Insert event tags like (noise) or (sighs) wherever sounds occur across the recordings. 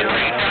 shit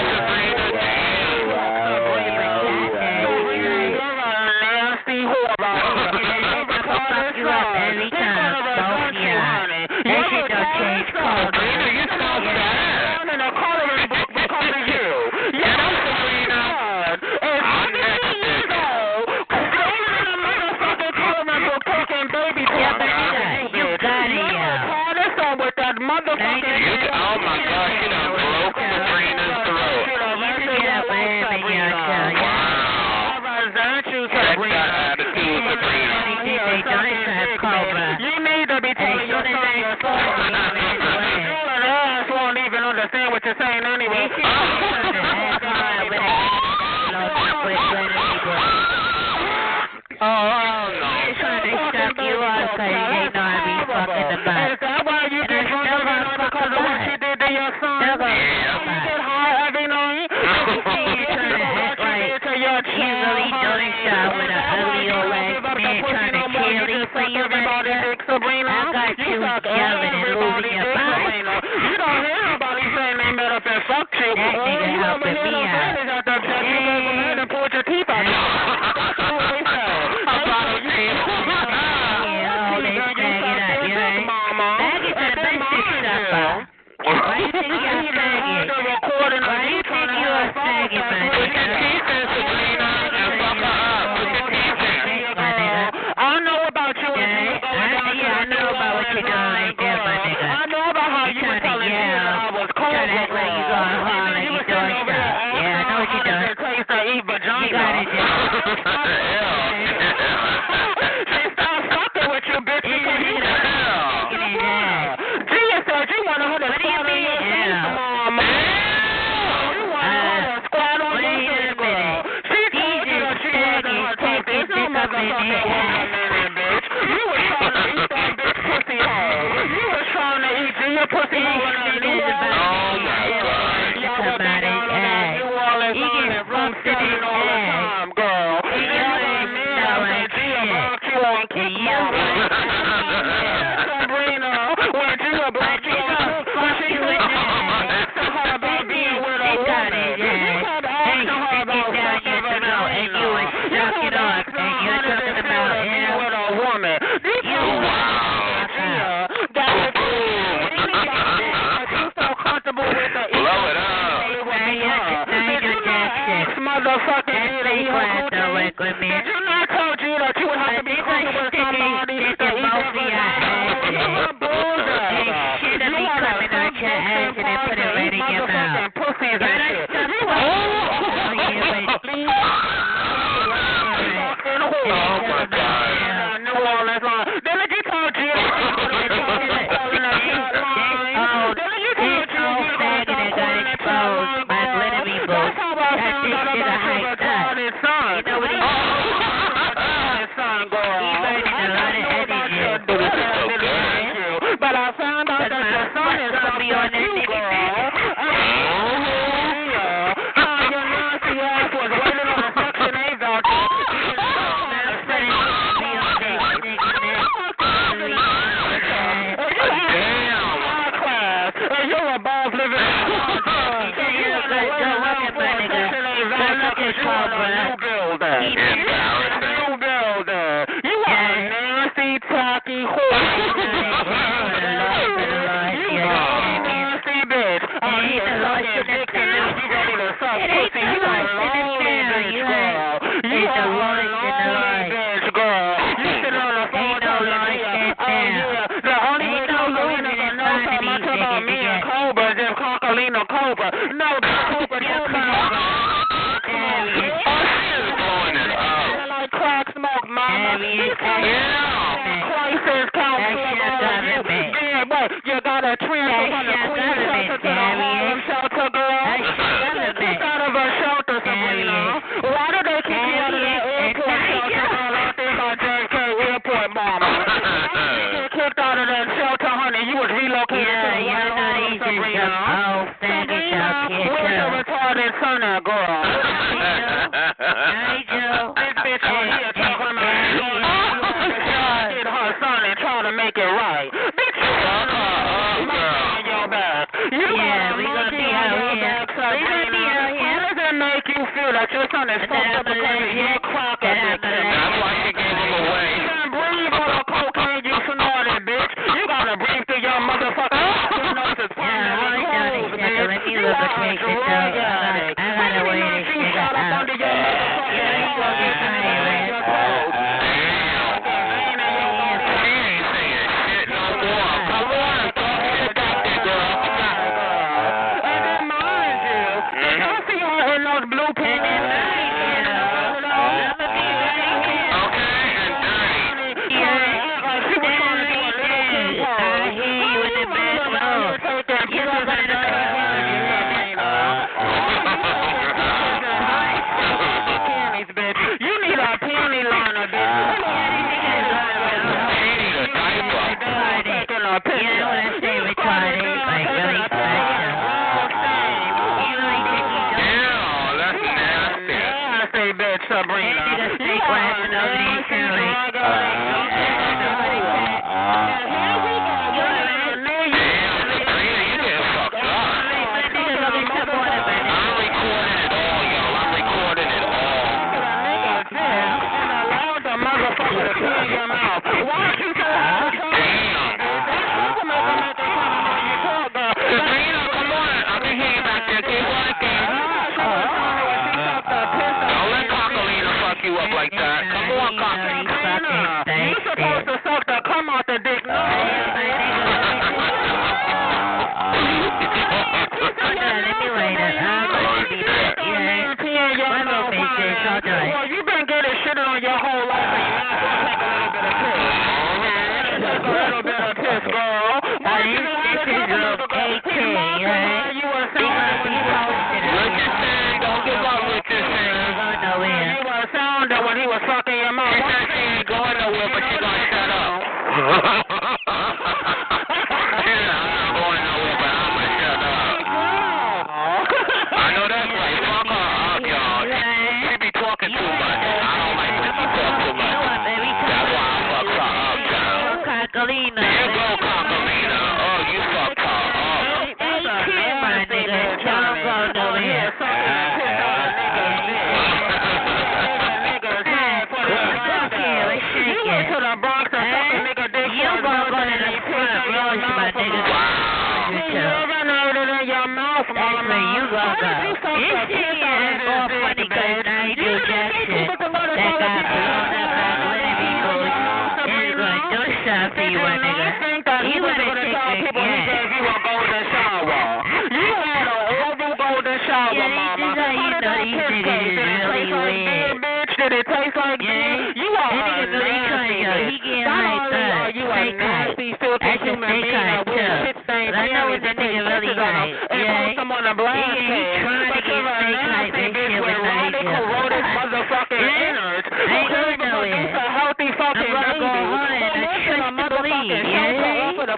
the black yeah, trying to get our love niggas with radical rodent (laughs) motherfucking innards who don't even produce a healthy fucking baby.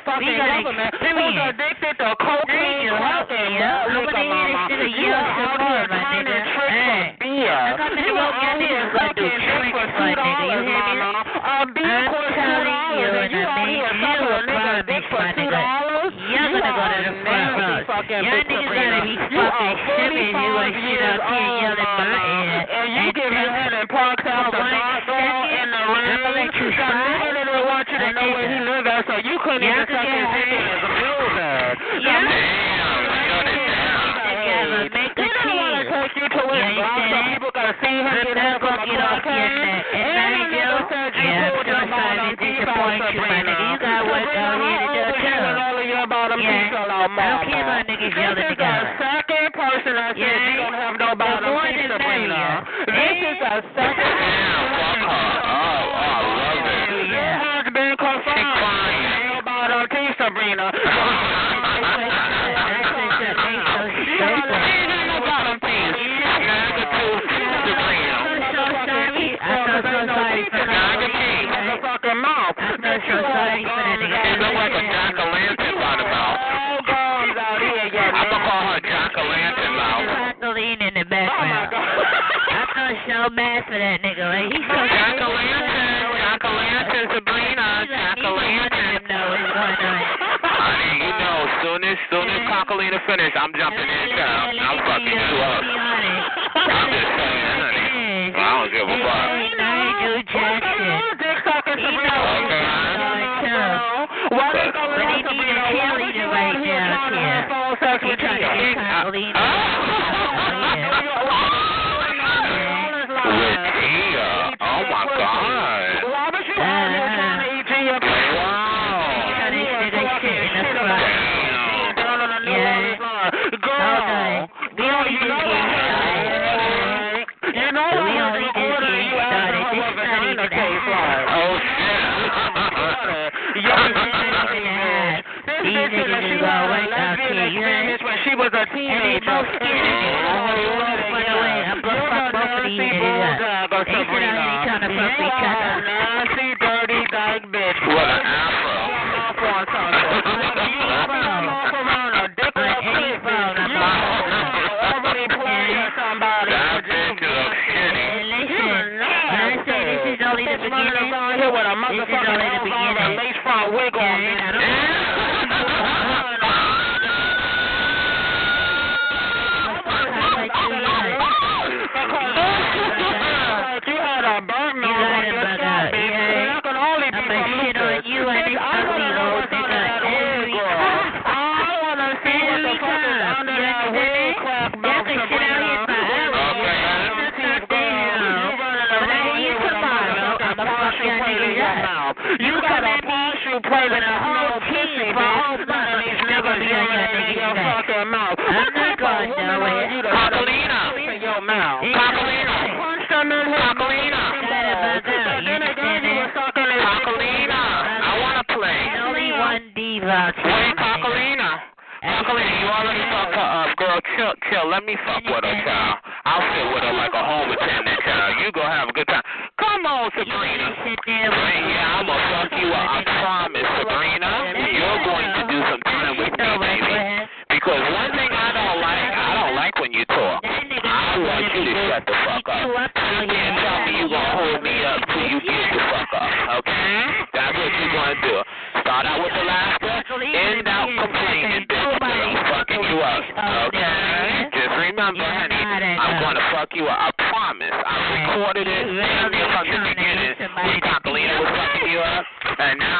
Fucking government who's addicted to cocaine, rock and liquor, mama. You are out here trying to trick for beer. You are out here fucking trick for two dollars, mama. A beer costs two dollars, and you out here fucking a nigga dick for two dollars. You're gonna go to the front. Fucking bitch and you was, at my ass. And you him and Park out the dog in the room. You got I didn't want know where he lived at, so you couldn't even suck his dick as a builder. Yeah. Make a team. Take you to where yeah, so people gotta see him get on the podcast. And I never said you yeah, pulled your mind on disappoint you, my nigga. You got what? Go ahead and do it too. Yeah, I don't care. Sabrina. This is a second (laughs) round. goodness, I'm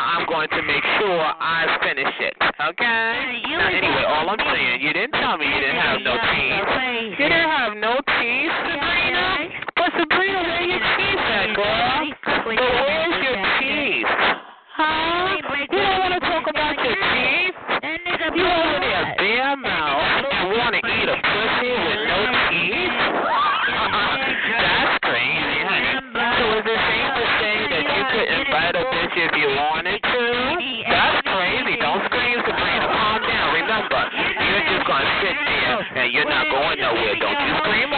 I'm going to make sure I finish it. Okay? You now, anyway, all I'm saying, you didn't tell me you didn't have no teeth. You didn't have no teeth, Sabrina. But Sabrina, where your teeth at, girl? But where's your teeth? Huh? You don't want to talk about your teeth? You already a bare mouth and want to eat a pussy with no teeth? (laughs) That's crazy, honey. So is it safe to say that you could invite a bitch if you want? you're not going nowhere. Don't you scream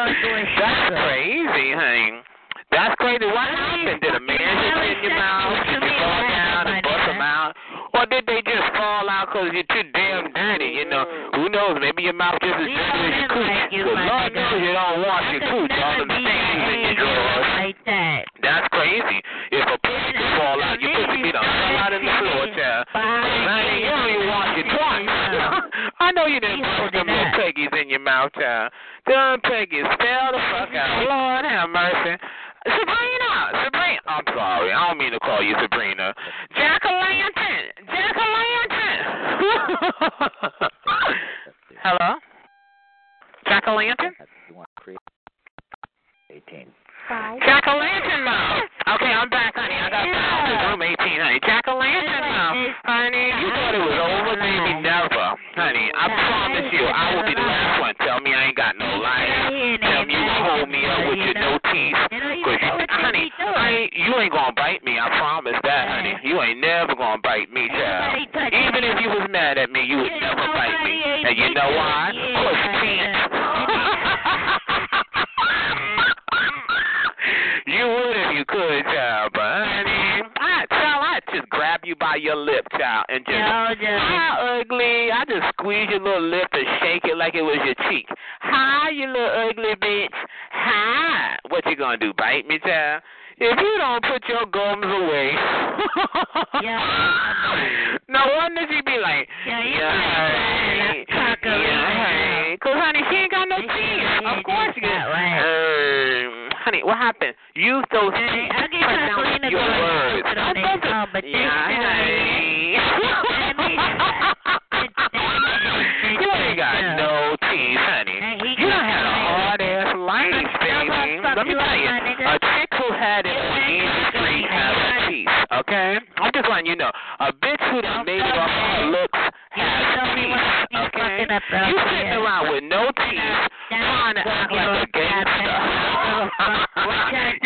That's (laughs) crazy, honey. That's crazy. What happened? Did a man just in your mouth? Did you fall down and bust them out? Or did they just fall out because you're too damn dirty? You know, who knows? Maybe your mouth just as dirty as your cooch. Because Lord knows you don't wash your cooch. All them stains in your drawers. Like that. That's crazy. If a pussy could fall out, your pussy be done fell out in the floor, child. Honey, you don't even wash your twice. (laughs) I know you didn't put them little peggies in your mouth, child. Them peggies fell the fuck out. Lord have mercy. Sabrina, Sabrina. I'm sorry. I don't mean to call you Sabrina. Jack o' lantern. Jack o' lantern. (laughs) Hello. Jack o' lantern. Jack o' lantern mouth. Okay, I'm back, honey. I got in room 18, honey. Jack o' lantern mouth. Honey, you thought it was over, baby. Never. Honey, I promise you, I will be the last one. Tell me I ain't got no life. Tell me you hold me up with your no teeth. Cause you, honey, I ain't, you ain't gonna bite me. I promise that, honey. You ain't never gonna bite me, child. Even if you was mad at me, you would never bite me. And you know why? Cause (laughs) you. You would if you could, child, but honey, I child, I just grab you by your lip, child, and just No, just- I just squeeze your little lip and shake it like it was your cheek. Hi, you little ugly bitch. Hi. What you gonna do? Bite me, child? If you don't put your gums away. (laughs) Yeah. (laughs) no wonder she be like, Yeah, yeah, hey, yeah, yeah. hey. Cause honey, she ain't got no teeth. Of course she got right. Um, honey, what happened? Use those Hey, teeth. I'll get Pronounce Tacolina your words. put it on I their thought (laughs) tongue, but yeah, still Let me tell you, a chick who had it on Easy Street has teeth. Okay, I'm just letting you know. A bitch who done made it off her looks has teeth. Okay, you sitting around with no teeth, trying to act like a gangster.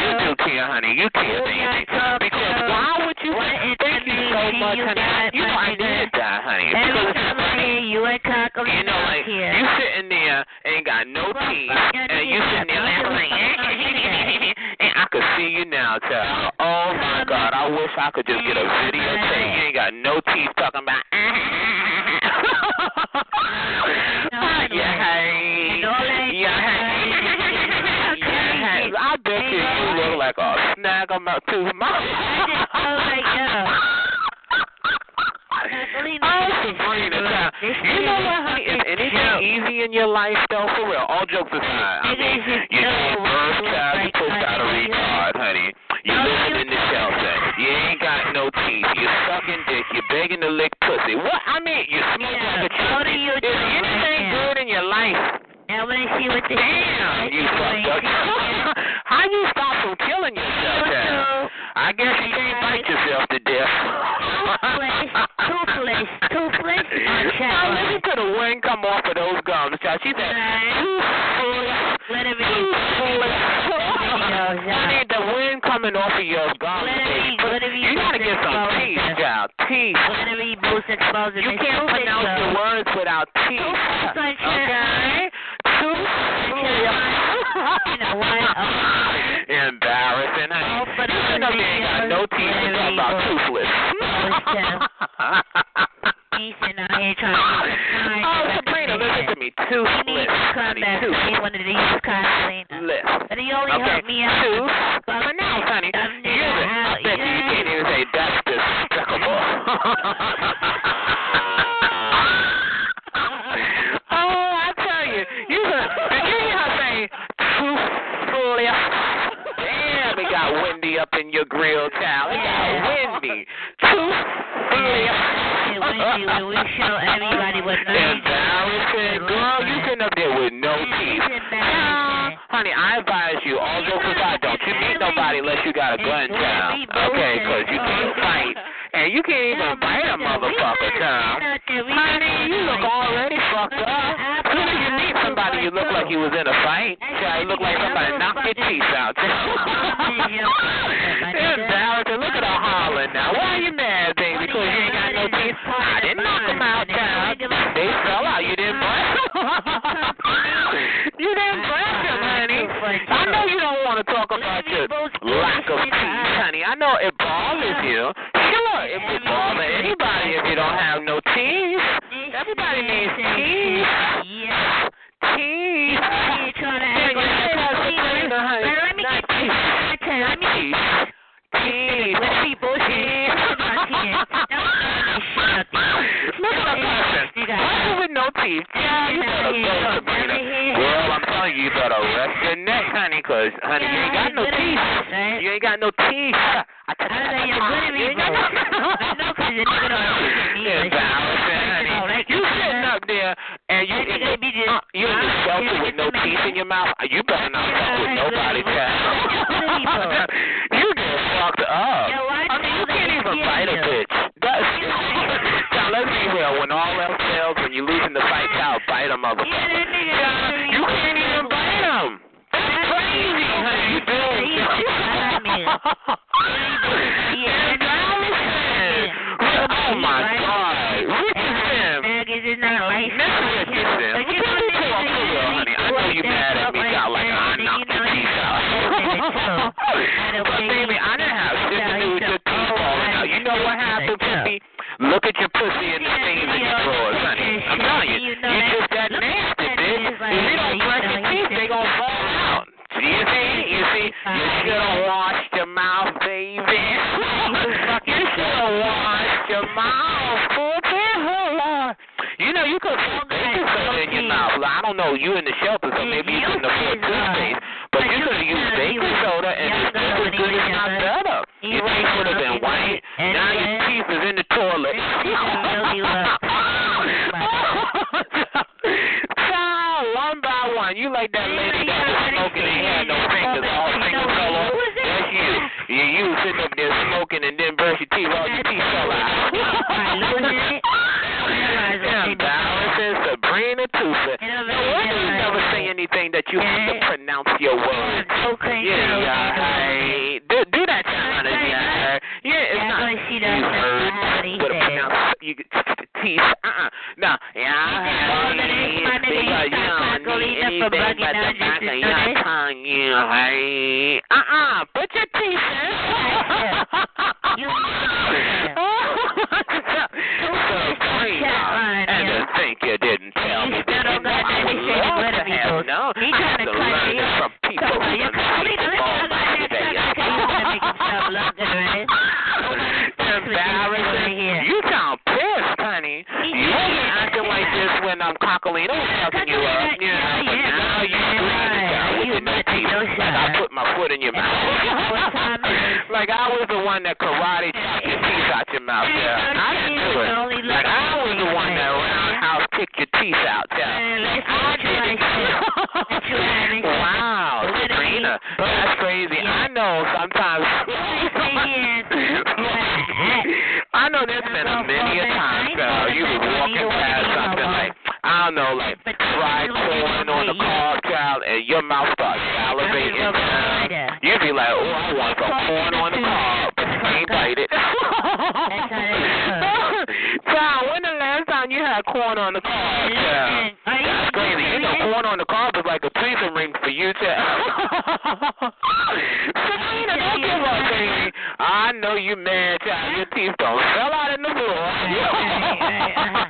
you do care, honey. You care, baby. Because why would you thank you so much, honey? You know I did that, honey. Every Because time I hear you at Taco, you know, like here. you sitting there ain't got no teeth, and you sitting there like, (laughs) and I could see you now, child. Oh my God, I wish I could just get a videotape. You ain't got no teeth talking about. (laughs) yeah, hey, Bet you look like a snag about tooth mouth. Oh, my God. Sabrina, child. You know what, honey? Is anything easy in your life, though? For real, all jokes aside. I mean, you gave birth, child. You pushed out a retard, honey. You living in the shelter. You ain't got no teeth. You sucking dick. You begging to lick pussy. What? I mean, you smoke Yeah, like a chimney. Is anything now. good in your life? I want to see what the Damn, you fucked up. (laughs) (laughs) How you stop from killing yourself? then? I guess you can't bite yourself to death. Toothless, (laughs) toothless, toothless Now listen to the wind come off of those gums, child. She said, toothless, Let it be. toothless. videos I out. need the wind coming off of your gums. Let it be- let it be You gotta get some teeth, child. Teeth. Let it be boost exposed. You can't pronounce the words without teeth. Okay? Line. You know what? Oh. Embarrassing. Oh, honey. but You know they ain't got no teeth. You talk about toothless. Sitting out here trying to get some time. Oh, Sabrina, listen to me. He Toothless. needs to come back to Toothless. one of these constantly. But he only Okay, helped me out. tooth. Now, honey, you, I bet you, you can't even say that's despicable. (laughs) oh, I tell you, you heard, did you hear her say toothless? Damn, it got windy up in your grill, child. Yeah. windy. Toothless. It windy when we (laughs) show everybody what nice. Embarrassing. Girl, you sitting up there with no teeth. Honey, I advise you, all jokes aside, don't you meet nobody unless you got a gun, child. Okay, because you can't fight. You can't even bite a motherfucker, child. Honey, you look already fucked up. (laughs) As soon as you meet somebody, you look like you was in a fight. You look like somebody knocked your teeth out. (laughs) Embarrassing. Look at her hollering now. Why are you mad, baby? Because you ain't got no teeth? I didn't knock them out, child. They fell out. You didn't them. (laughs) you didn't break them, honey. I know you don't want to talk about your lack of teeth, honey. I know it bothers you. Sure, it would bother anybody if you don't have no teeth. Everybody needs teeth. Yeah. Teeth. You trying to Yeah, act you like say that, a Sabrina, honey. Now, let me get this. Let me Teeth. Teeth. Let me bullshit. Look at that person. With teeth. Yeah, you better go, Sabrina. Girl, I'm telling you, you better rest your neck, honey, because, honey, you ain't got no teeth. You ain't got no teeth. I tell I know you're good at me, you bro. (laughs) I know 'cause your nigga don't appreciate me, but Embarrassing, honey. You sitting up there and you That in nigga be just- uh, you in the uh, shelter with no teeth in your mouth. You better not fuck with nobody, child. You get (laughs) fucked up. Yeah, I mean, you can't even fight a bitch. That's (laughs) now let's be real. When all else you losing the fight, child, bite a motherfucker. Yeah, that nigga Child, you can't even bite him. That's crazy, honey. You. (laughs) (laughs) Oh my God, Richardson. Mr. Richardson, let me tell you for real, honey. I know you mad at me, child, like I knocked your teeth out. (laughs) but baby, I didn't have shit to do with your teeth falling out. You know what happened to me? Look at your pussy and the stains in your drawers, honey. I'm telling you, you just that nasty, bitch. If you don't brush your teeth, they gonna fall out. See, you see, you see, you should have (laughs) washed your mouth, baby. you should have washed your mouth. You know, you could baking soda in your mouth. I don't know, you in the shelter, so maybe you couldn't afford toothpaste. But you could have used baking soda and it's just as good, if not better. Your teeth would have been white. Now your teeth is in the toilet. (laughs) (laughs) Child, one by one, you like that lady that was smoking and had no fingers, all finger fell off. That's you. You, you was sitting up there then brush your teeth, all your teeth fell out. (laughs) Sabrina (laughs) Tusa. No wonder you never say anything that you have to pronounce your words. Yeah, yeah, hey. Do, do that, China, yeah. Yeah, it's not. You heard what a pronounce you teeth. Uh-uh. No, yeah, hey. Because you don't need anything but the back of your tongue, you, hey. Uh-uh. Put your teeth in. You- (laughs) Sabrina, and to think you didn't tell me You still that. don't got that you shit love to have no. I have to to cut learn you. it from people who you done come- seen you it all my gotta day. make himself look good, right? Embarrassing. You sound pissed, honey. You wasn't acting like when I'm was fucking you up. Yeah, but now you you with teeth. Like I put my foot in your mouth. (laughs) (laughs) like I was the one that karate chopped your teeth out your mouth, yeah. I didn't do it. Like I was the one that roundhouse kicked your teeth out, yeah. I did (laughs) it. wow, Sabrina, that's crazy. I know sometimes. I know there's been a many a time, girl. You was walking past something like I don't know, like fried corn on the car, child, and your mouth starts salivating. You'd be like, oh, I want some corn on the cob, but you can't bite it. child, (laughs) when the last time you had corn on the cob, child? That's crazy. You know, corn on the cob is like a prison ring for you, child. (laughs) Selena, don't give up, baby. I know you mad, child. Your teeth don't fell out in the floor.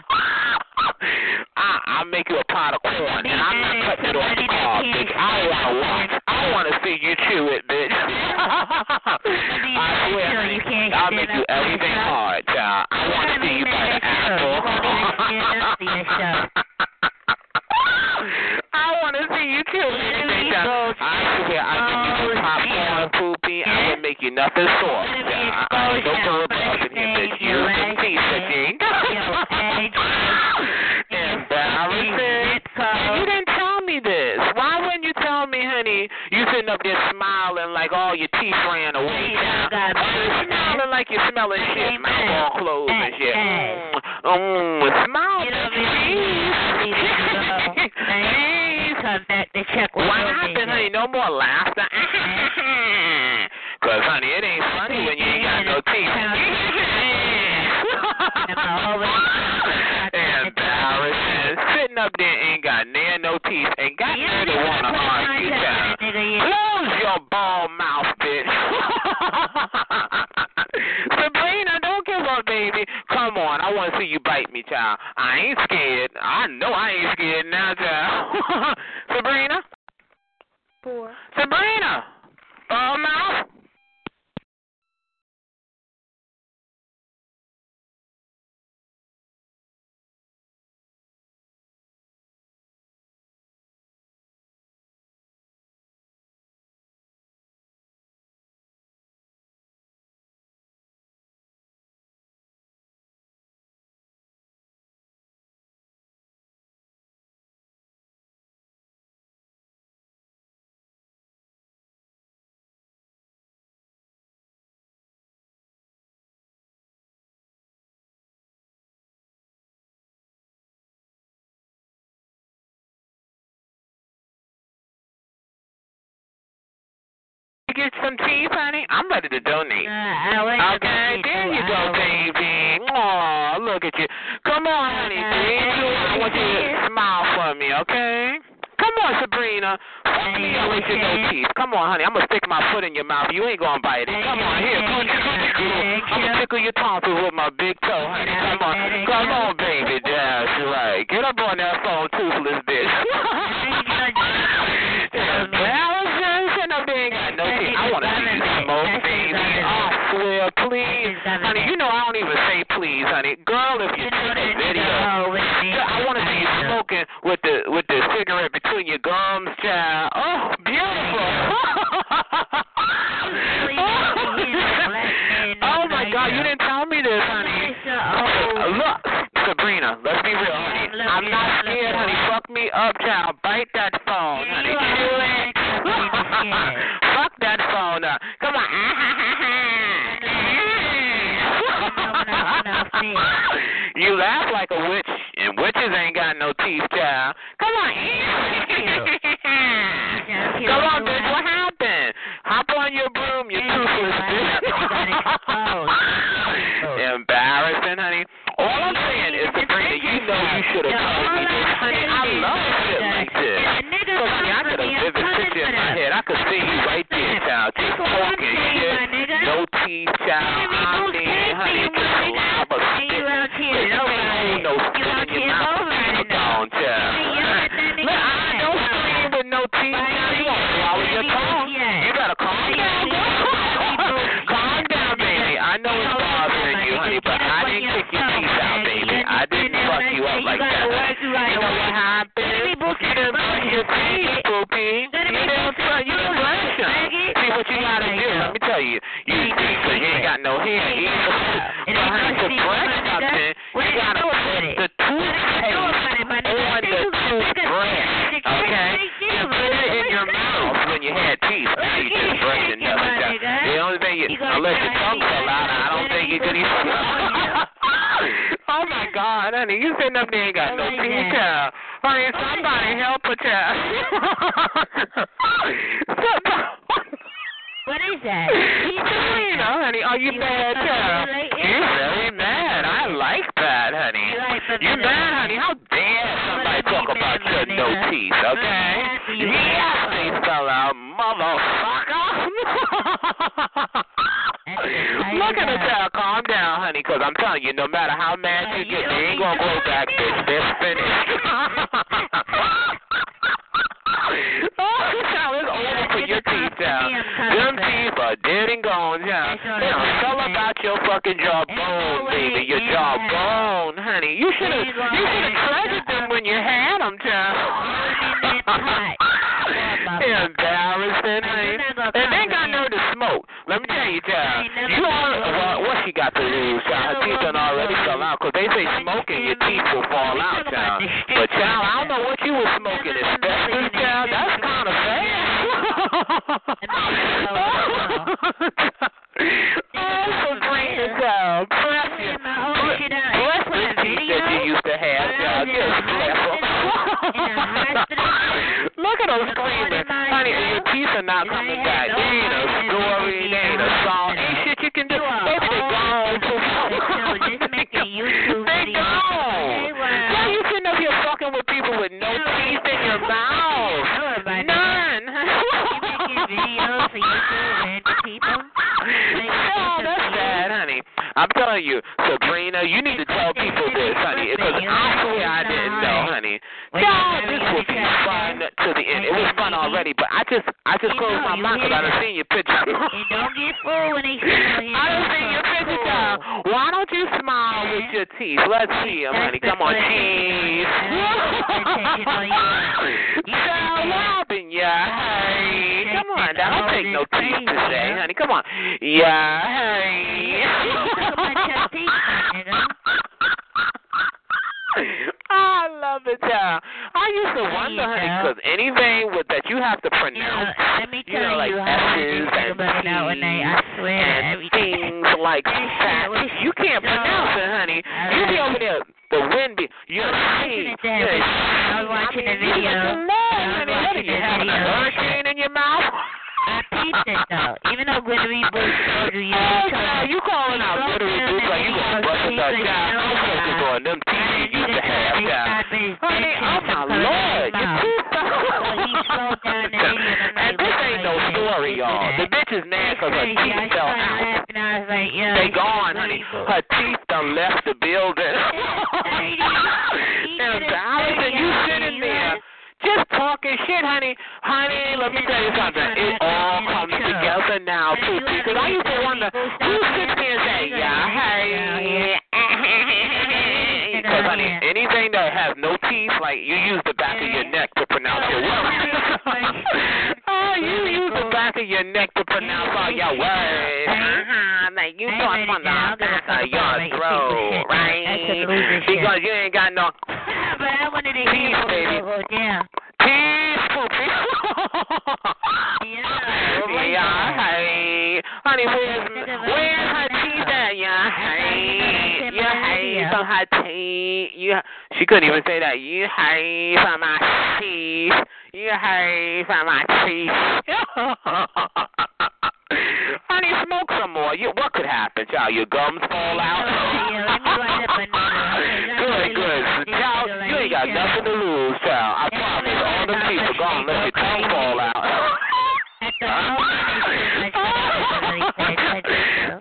(laughs) I, I'll make you a pot of corn, and I'm not cutting it off the cob, bitch. I want to watch. I want to see you chew it, bitch. (laughs) I swear, I'll make you everything hard, child. I want to see you bite an apple. (laughs) I want to see you chew anything, child. I swear, I give you some popcorn, poopy. I make you nothing soft. I ain't no smelling shit, mouth all closed and shit. Mmm, mm, mm, mm. smile, (laughs) What happened, honey? No more laughter. Cause, get some teeth, honey? I'm ready to donate. Okay, there you go, baby. Oh, look at you. Come on, honey. Baby. I want you to smile for me, okay? Come on, Sabrina. Fuck me up with your no teeth. Come on, honey. I'm gonna stick my foot in your mouth. You ain't gonna bite it. Come on, here. Come on, I'm gonna tickle your tonsils with my big toe, honey. Come on. Come on, baby. That's right. Get up on that phone, toothless bitch. (laughs) Up there ain't got no teeth. I wanna see you smoke, baby. I swear, please. Honey, you know I don't even say please, honey. Girl, if you take a video, I wanna see you smoking with the with the cigarette between your gums, child. Oh, beautiful. oh my God, you didn't tell me this, honey. Oh, look, Sabrina, let's be real, honey. I'm not scared, honey. Fuck me up, child. Bite that phone, honey. Fuck (laughs) that phone up. Come on. (laughs) you laugh like a witch, and witches ain't got no teeth, child. Come on. (laughs) Come on, bitch. What happened? Hop on your broom, you toothless bitch. (laughs) Embarrassing, honey. All I'm saying is, Sabrina, you know you should have told me this, honey. I love shit like this. See, I got a vivid picture in my head. I could see you right there, child, just talking shit. No teeth, child. I mean, honey, just Child. Look, I don't scream with no teeth. You won't swallow your tongue. You better calm down. (laughs) calm down, baby. I know it's bothering you, honey, but I didn't kick your teeth out, baby. I didn't fuck you up like that. You know what happened? You didn't brush your teeth, poopy. You didn't brush, you them. See what you gotta do? Let me tell you. You you ain't got no hair let your tongue fell out. I don't think you could even. (laughs) Oh, (laughs) oh my God, honey, you sitting up there ain't got no oh, teeth. Honey, oh, somebody help a child. What is that? (laughs) You know, honey, are you, you mad, child? You're really mad. I like that, honey. You like You're mad, honey. How dare somebody talk about your no teeth, okay? Yes, they fell out, motherfucker. That's Look at the doing? Calm down, honey, because I'm telling you, no matter how mad Uh, you get, they ain't going to go back, bitch. They're finished. oh, child, it's over for your teeth, child. Them teeth are dead and gone, child. All They don't saying. about your fucking jawbone, baby. Your jawbone, honey. You should have you should have treasured them when you had them, child. (laughs) Embarrassing, honey. You're not gonna And they got compliment. Nerve to smoke. Let me tell you, child. You are, well, what she got to lose, child? Her teeth done already fell out. Because they say smoking, your teeth will fall out, child. But, child, I don't know what you was smoking. Asbestos, (laughs) child? That's kind of fast. Oh, Sabrina, child. Bless you. Bless the teeth that you used to have, child. Just bless them. Look at those screaming. Honey, your teeth are not coming back. They ain't can do. Baby, they gone. just making YouTube They videos. gone. Why you sitting up here fucking with people with no teeth in your mouth? None. you making videos for YouTube and people? (laughs) Oh, that's bad, honey. I'm telling you, Sabrina, you need to tell people this, honey, because I already, but I just, I just closed my mouth because I done seen your picture. And don't get fooled when they see you (laughs) I done seen your picture, child. Why don't you smile with your teeth? Let's see them, honey. Come on, cheese. (laughs) Child, Robin, yeah, hey. Come on, now, don't take no teeth to say, honey. Come on. Yeah, hey. (laughs) I love it, child. I used to wonder, honey, because anything with that you have to pronounce, let me you know, like you how S's and when I, I swear and everything. things like (laughs) that. You can't pronounce it, honey. You be over there, the wind be, you're watching a it. I was watching the video. I mean, honey, you watching having a video. hurricane in your mouth? I peeped it though. Even though Glittery Boots told you you Oh, you calling out glittery boots like you gonna bust a nut, child. I'm on them teeth Honey, oh my lord, your teeth he slowed down the video. and I'm And like, this ain't no story, y'all. The bitch is mad because her teeth fell out. laughing. I was like, yo, They gone, honey. Her teeth done left the building. And (laughs) Allison, you sitting there just talking shit, honey. Honey, let me tell you something. It all comes together now, too. Because I used to wonder who sits there and say, yeah, hey. Because, honey, anything that has no teeth, like you use the back of your neck to pronounce your words. (laughs) (laughs) oh, you use the back of your neck to pronounce all your words. Uh-huh. Like you talk from the back of your throat, right? Because you ain't got no (laughs) But I wanted to Peace, baby. go down. peaceful Yeah. Yeah, hey. Honey, where's, where's her teeth? Yeah, (laughs) hey. You hey from her teeth. You, she couldn't even say that. You hey from my teeth. You hey from my teeth. (laughs) Honey, smoke some more. You, what could happen, child? Your gums fall out? Yeah, let me light up another. (laughs) Good, good. Child, you ain't got nothing to lose, child. I promise. All the people gone let your tongue fall out. At the moment, it's just like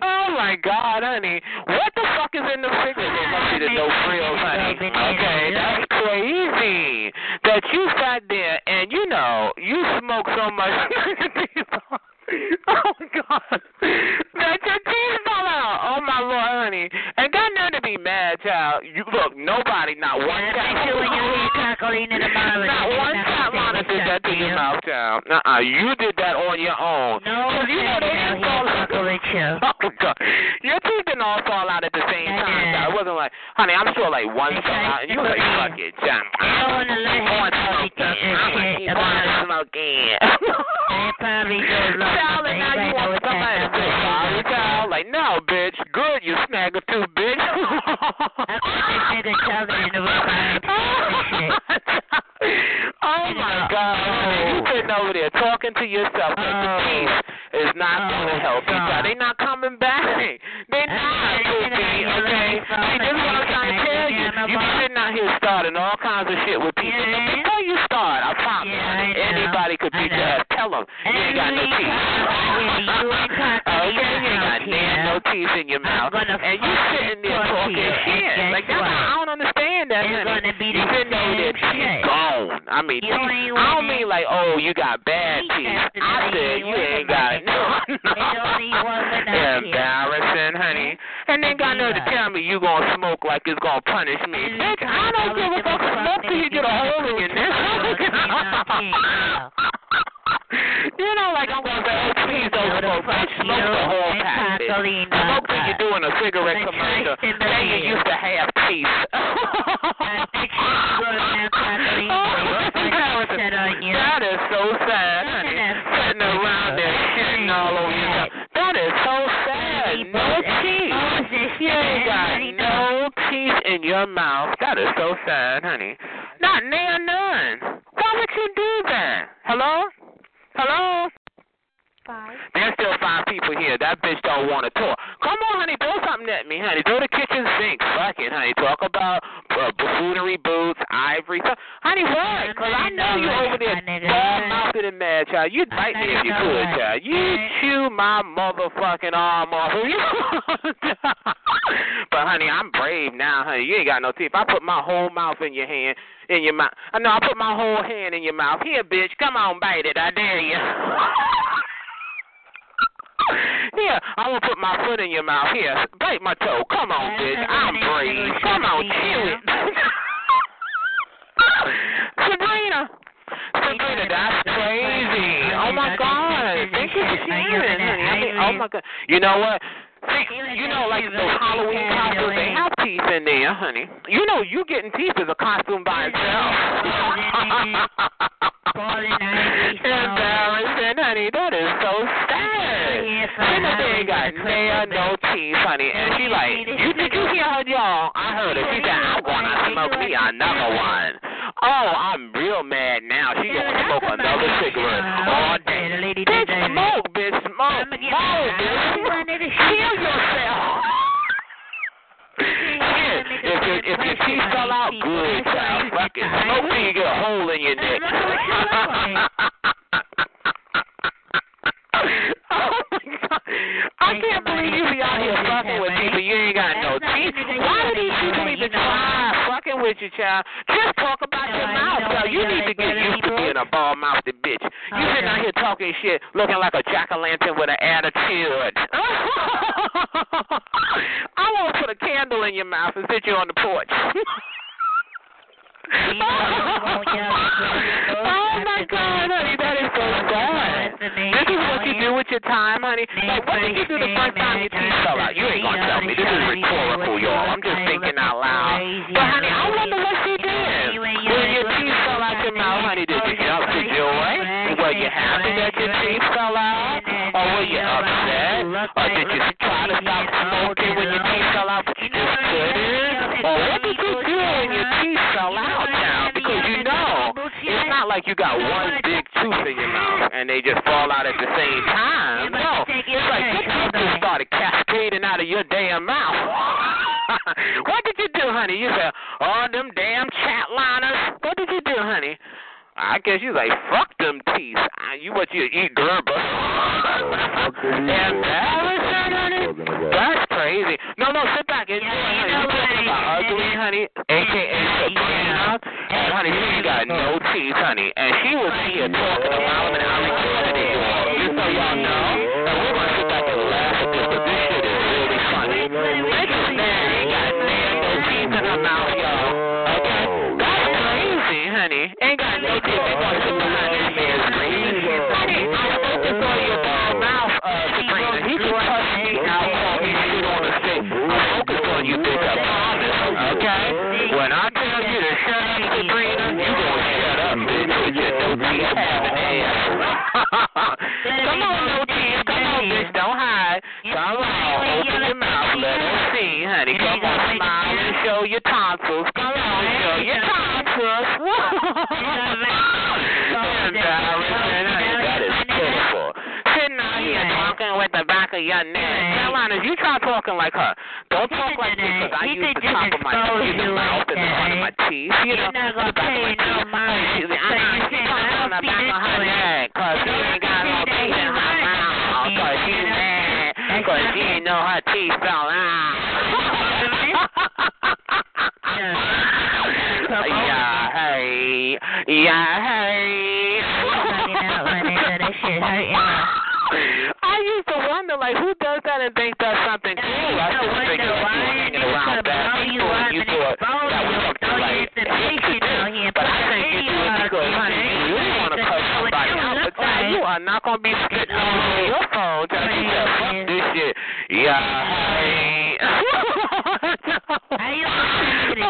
oh my God, honey. What the fuck is in the fridge? There must be the no frills, honey. Okay, that's crazy. That you sat there and you know, you smoke so much. (laughs) (laughs) (laughs) oh God. That your teeth fell out. Oh my Lord, honey. And got nothing to be mad, child. You look, nobody, not one Make sure when you hear in the mouth. not one time Lana did that to your mouth, child. Uh-uh, you did that on your own. No, Cause you know they didn't fall out. you. (laughs) Oh God, your teeth didn't all fall out at the same I time. did. It wasn't like, honey, I'm sure like one fell out, and you to were like, fuck it, child. They don't wanna let I'm him going know smoking. they talking I'm gonna keep about on it. smoking. They probably don't love and now you want somebody to say sorry, child? Like, no, bitch. Good, you snagger too, bitch. I thought they said nigga talking in the room (laughs) Oh my God! You sitting over there talking to yourself. Like peace is not going to help you. They're not coming back. They're not. Okay. See, this is what I'm trying to tell you. You be sitting out here starting all kinds of shit with people. But before you start, I promise, anybody could beat your ass. Tell them you ain't got no teeth. okay, you ain't got (laughs) oh, damn no teeth in your mouth, and you sitting there talking shit. Like that's I don't understand. Honey. You sitting over there, teeth gone. I mean, teeth, I don't mean like, oh, you got bad teeth. I said you ain't got no. (laughs) Embarrassing, honey. And then got nerve to tell me you gonna smoke like it's gonna punish me. Bitch, I don't give a fuck. Smoke till you get a hole in your neck. You know, like I'm gonna say, oh, please don't smoke. Bitch, smoke the whole pack. Smoke you're doing a cigarette commercial. Then you used to have teeth. (laughs) That is so sad, honey. Sitting around there shitting all over yourself. That is so sad. No teeth. You ain't got no teeth in your mouth. That is so sad, honey. Not near none. Why would you do that? Hello? Hello? Five. There's still five people here. That bitch don't want to talk. Come on, honey, throw something at me, honey. Throw the kitchen sink. Fuck it, honey. Talk about uh, buffoonery boots, ivory. So, honey, what? Because I know you over there ball mouthed and mad, child. You'd bite me if you could, child. You chew my motherfucking arm off. (laughs) but, honey, I'm brave now, honey. You ain't got no teeth. I put my whole mouth in your hand, in your mouth. I know, I put my whole hand in your mouth. Here, bitch, come on, bite it. I dare you. (laughs) (laughs) Here, I'm gonna put my foot in your mouth. Here, bite my toe. Come on, bitch. I'm brave. Come on, chew it. (laughs) Sabrina. Sabrina, that's crazy. Oh my God. Thank you for sharing, honey. I mean, oh my God. You know what? See, you know, like those Halloween costumes, they have teeth in there, honey. You know, you getting teeth is a costume by itself. (laughs) Embarrassing, honey. That is so sad. They ain't got nail, no teeth, honey. And she like, you did you hear her, y'all? I heard her. She said, I'm gonna smoke me another one. Oh, I'm real mad now. She gonna smoke another cigarette all day. Bitch, smoke, bitch, smoke, smoke, bitch. Kill yourself. Shit, if your if your teeth fell out, good, child. Fuck it. Smoke till you get a hole in your neck. (laughs) (laughs) I can't believe you be out here fucking with people you ain't got no teeth. Why do these people even try fucking with you, child? Just talk about your mouth, child. You need to get used to being a ball mouthed bitch. You sitting out here talking shit, looking like a jack o' lantern with an attitude. (laughs) I want to put a candle in your mouth and sit you on the porch. (laughs) oh my God, honey, that is so sad. This is what you do with your time, honey. Like, what did you do the first time your teeth fell out? You ain't gonna tell me. This is rhetorical, y'all. I'm just thinking out loud. But honey, I wonder what she did. When your teeth fell out your mouth, honey, did you jump for joy? Were you happy that your teeth fell out? Or were you upset? Or did you try to stop smoking when your teeth fell out, you got one big tooth in your mouth and they just fall out at the same time. No, it's like your teeth just started cascading out of your damn mouth. (laughs) what did you do, honey? You said, oh, them damn chat liners. What did you do, honey? I guess you like fuck them teeth. You what you eat Gerber? (laughs) Embarrassing, honey. That's crazy. No, no, sit back. Honey. You talking about ugly, honey, aka And honey, she got no teeth, honey, and she was here talking about and how it was. Just so y'all know, Come on, no teeth. Come on, bitch. Don't hide. Come on. Open your mouth. Let us see, honey. Come on, smile and show your tonsils. Come on, show your tonsils. (laughs) That is pitiful. Sitting out here talking with the back of your neck. Carolina, you try talking like her. Don't talk like this because I use the top of my teeth, the mouth, and the front of my teeth. You You're know, not the back pay of my no teeth. mind. She's So I you she's saying, talking I on the don't back of her neck because she ain't because she didn't know her teeth fell ah. (laughs) out. Yeah, hey, yeah, hey. (laughs) I used to wonder, like, who does that and think that's something cool? I just wonder figured you were hanging around bad people and you thought that was something like in the fiction out here, But I think you do it because, up honey, there. you really want to cut somebody out, but look child, like- you are not going to be spitting all over your phone you that fuck shit. Yeah, hey. How you listen to the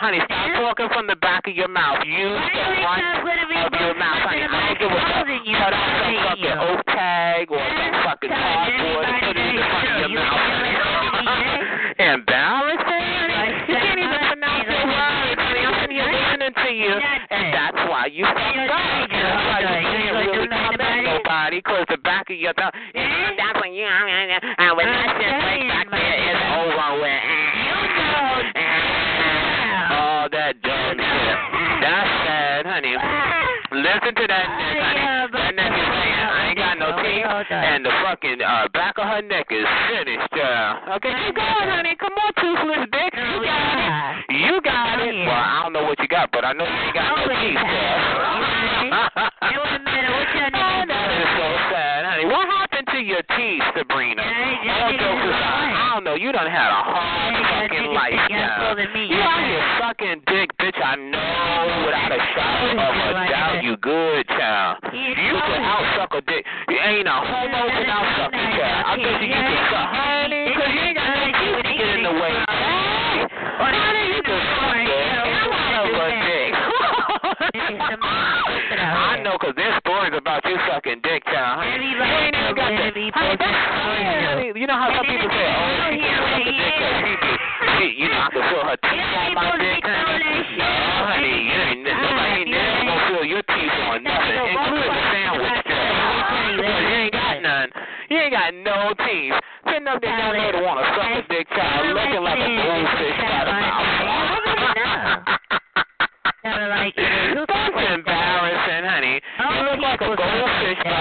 Honey, stop talking from the back of your mouth. Use the you front not gonna be of your mouth. Honey, I don't give a fuck. exposing Cut out some fucking you. oak tag or some fucking Telling cardboard and put it in the front of your mouth. (laughs) Embarrassing. Like, You can't even shut pronounce up. your words. Honey, I'm sitting here listening to you, and that's why you fucked up. That's why you can't really come at nobody because the back of your thumb. Yeah, that's when you. And when that shit breaks back there, it's over with. Eh, eh, eh, all that dumb shit. That's sad, honey. Listen to that neck, honey. That neck is saying, I ain't got no teeth, and the fucking uh, back of her neck is finished, child. Okay, keep going, honey. Come on, toothless bitch. You got it. You got it. Well, I don't know what you got, but I know you ain't got no teeth, Oh, that (laughs) is so sad, honey. What happened to your teeth, Sabrina? Jokes aside, I don't know. You done had a hard fucking life, child. You out here sucking dick, bitch. I know without a shadow of a doubt you good, child. You can out suck a dick. You ain't a homo without sucking, child. I bet you you can suck, honey, because you ain't got no teeth to get in the way. Honey, you can suck the hell out of a dick. (laughs) I know, because there's you sucking dick, child. Honey. You ain't got the, honey, that's, honey, you know how some people say, oh, she can't suck a dick 'cause she she, you know, I can feel her teeth on my dick. No, honey, you ain't, nobody ain't never gonna feel your teeth on nothing, including the sandwich, child. You ain't got none. You ain't got no teeth. Sitting up there down there to want to suck a dick, child, looking like a goldfish by the mouth. That's (laughs) embarrassing, honey. You look like a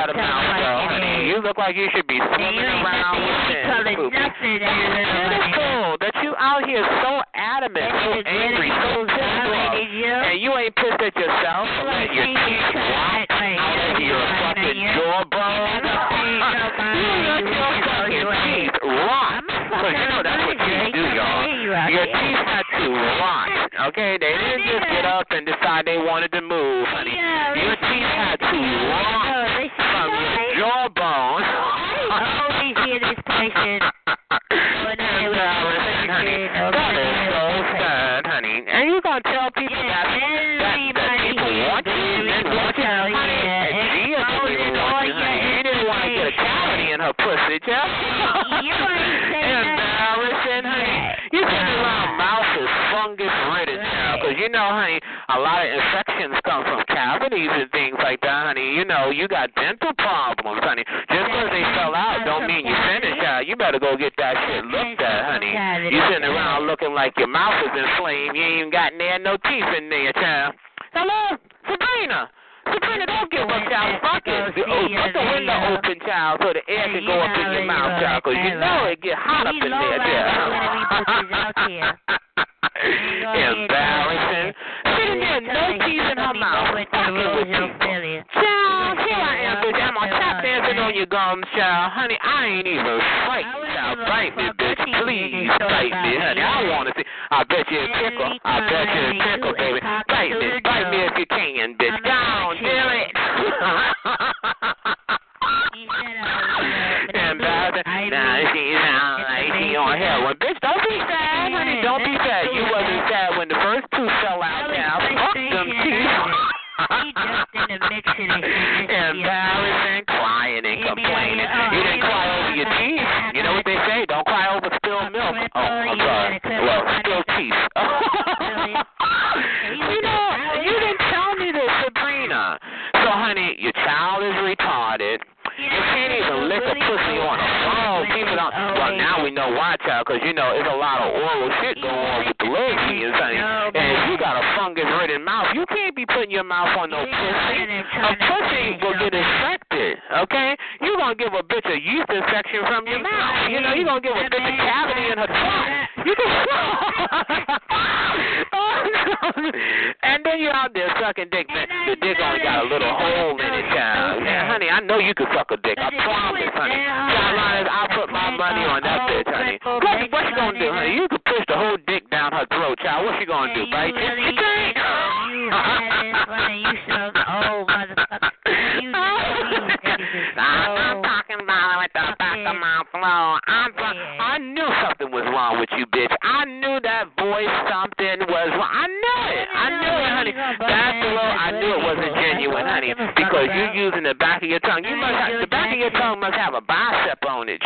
by the mouth, though, honey. You look like you should be swimming around with poopy. It is cool that you out here so adamant, so angry, so off, and you ain't pissed at yourself for letting your teeth rot out of your fucking jawbone. you (laughs) let your fucking teeth rot. Because you know that's what teeth do, y'all. Your teeth had to rot, okay? They didn't just get up and decide they wanted to move, honey. Your teeth had to rot from your jawbone. Embarrassing, honey. That is so sad, honey. And you gonna tell people that, that, that people want you and want you, honey? And Gia didn't want you, honey. She didn't want to get a cavity in her pussy, Jeff. Embarrassing, honey. You sitting around mouth is fungus ridden now, because you know, honey, a lot of infections come from cavities and things like that, honey. You know, you got dental problems, honey. Just because they fell out don't mean you're finished, child. You better go get that shit looked at, honey. You sitting around looking like your mouth is inflamed. You ain't even got there no teeth in there, child. Hello, Sabrina. Sabrina, don't give up, child. Fuck it. Oh, put the window open, child, so the air can go up in your mouth, child, because you know it get hot up in there, child. (laughs) Embarrassing. Sitting there, no teeth in her mouth. Fucking with you. Child, here I am, bitch. I'm on tap dancing on your gums, child. Honey, I ain't even frightened, child. Bite me, bitch. Please bite me, honey. I want to see. I bet you a tickle. I bet you a tickle, baby. Bite me. Bite me if you can, bitch. Go on, do it. Embarrassing. (laughs) Nah, she's out like she on heroin. Be sad, honey. Don't be sad. You wasn't sad when the first two fell out, child. Fuck them teeth. Embarrassing, crying and complaining. You didn't cry over your teeth. You know what they say? Don't cry over spilled milk. Oh, I'm sorry. Well, spilled teeth. (laughs) (laughs) you know, you didn't tell me this, Sabrina. So, honey, your child is retarded. You can't even lick a pussy on a phone. People don't. Well, now we know why, because you know it's a lot of oral shit going on with the little kids, honey. And if you got a fungus-ridden mouth, you can't be putting your mouth on no pussy. A pussy will get infected. Okay, you're gonna give a bitch a yeast infection from your mouth. You know, you're gonna give a bitch a cavity in her throat. You can. (laughs) and then you're out there sucking dick. The dick only got a little hole in it, child. Yeah, honey, I know you can suck a dick. I promise, honey. Money on that bitch, honey. What, what you gonna do, honey? You can push the whole dick down her throat, child. What you gonna do, bite (laughs) you? You think? You old motherfucker. You (laughs) I'm talking about with the back of my throat. I'm, I knew something was wrong with you, bitch. I knew that voice something was wrong. I knew honey. I knew it wasn't genuine, honey, because you're using the back of your tongue. You must have, the back of your tongue must have a bicep on it. (laughs)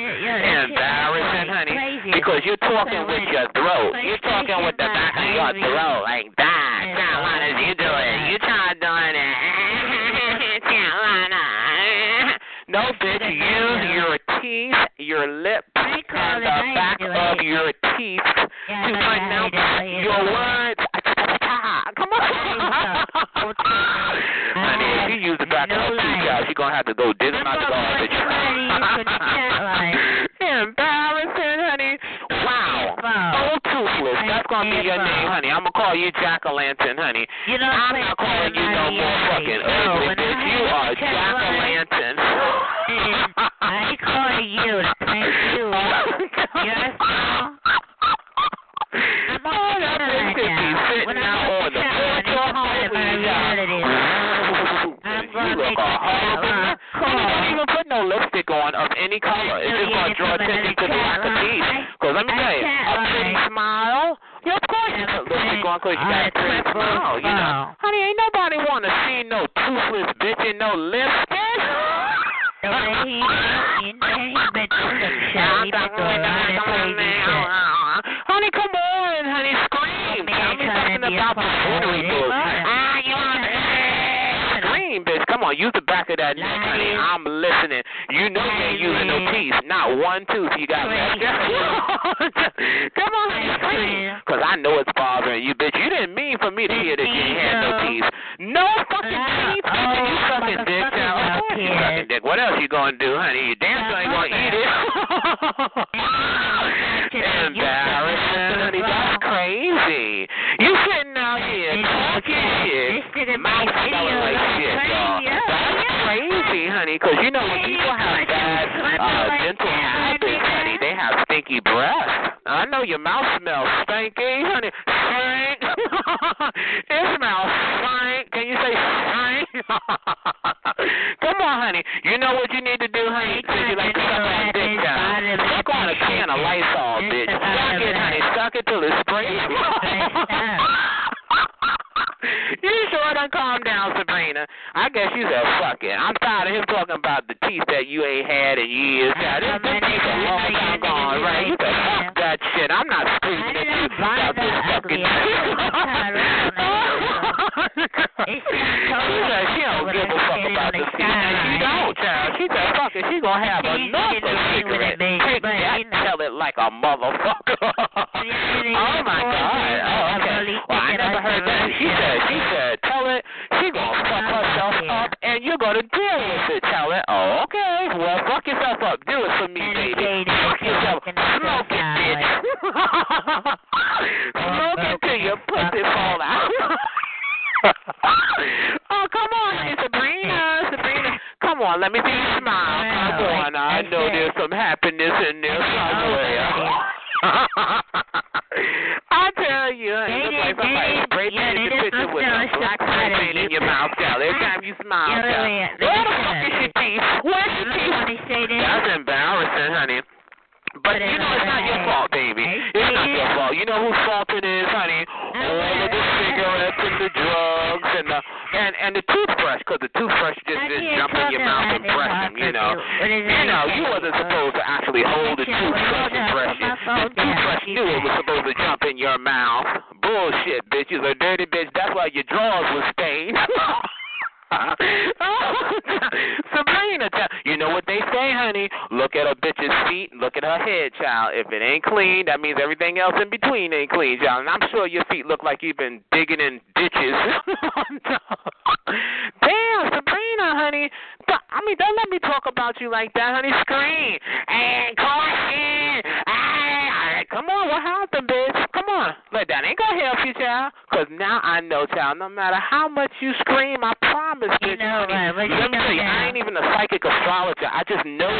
Embarrassing, honey, because you're talking with your throat. You're talking with the back of your throat like that. Carolina, you do it. You try doing it. (laughs) Uh, (laughs) no, bitch, use your teeth, your lips, and the back of your teeth to pronounce your words. Come on. Honey, if you use the back of her guys, you're going to have to go dig them out the garbage. (laughs) Embarrassing, honey. Wow. So toothless. That's going to be your name, honey. I'm going to call you Jack-o'-lantern, honey. You know, I'm not calling you no more fucking ugly bitch. You are Jack-o'-lantern. I call you to thank you. (laughs) You're. I'm Oh, that bitch could be sitting out on the porch or home with you. I'm You gonna look make a you look You don't even put no lipstick on of any color. It's just gonna draw attention to the lack of teeth. Cause let me tell you, a pretty smile. Yeah, of course you put lipstick on cause you got a pretty smile. You know, honey, ain't nobody wanna see no toothless bitch in no lipstick. Honey, (laughs) about the. Ah, you to scream, bitch. Come on, use the back of that neck, honey. I'm listening. You know you ain't using no teeth. Not one tooth you got left. (laughs) Come on, scream. Because I know it's bothering you, bitch. You didn't mean for me to hear that you ain't had no teeth. No fucking teeth, bitch. You sucking dick, child. Of course you sucking dick. What else you gonna do, honey? You damn sure ain't gonna eat it. (laughs) Embarrassing, honey. That's crazy. You sitting out here talking shit, mouth smelling like shit, y'all. That's crazy, honey. Because you know when people have bad uh, dental habits, honey, they have stinky breath. I know your mouth smells stinky, honey. Stink. (laughs) it smells stink. Can you say stink? (laughs) it ain't clean, that means everything else in between ain't clean, child. And I'm sure your feet look like you've been digging in ditches. (laughs) Damn, Sabrina, honey. I mean, don't let me talk about you like that, honey. Scream and caution. Ah, come on, what happened, bitch? Come on. Look, that ain't gonna help you, child. Cause now I know, child. No matter how much you scream, I promise, You bitch. know honey, what, let you me tell you. I ain't even a psychic astrologer. I just know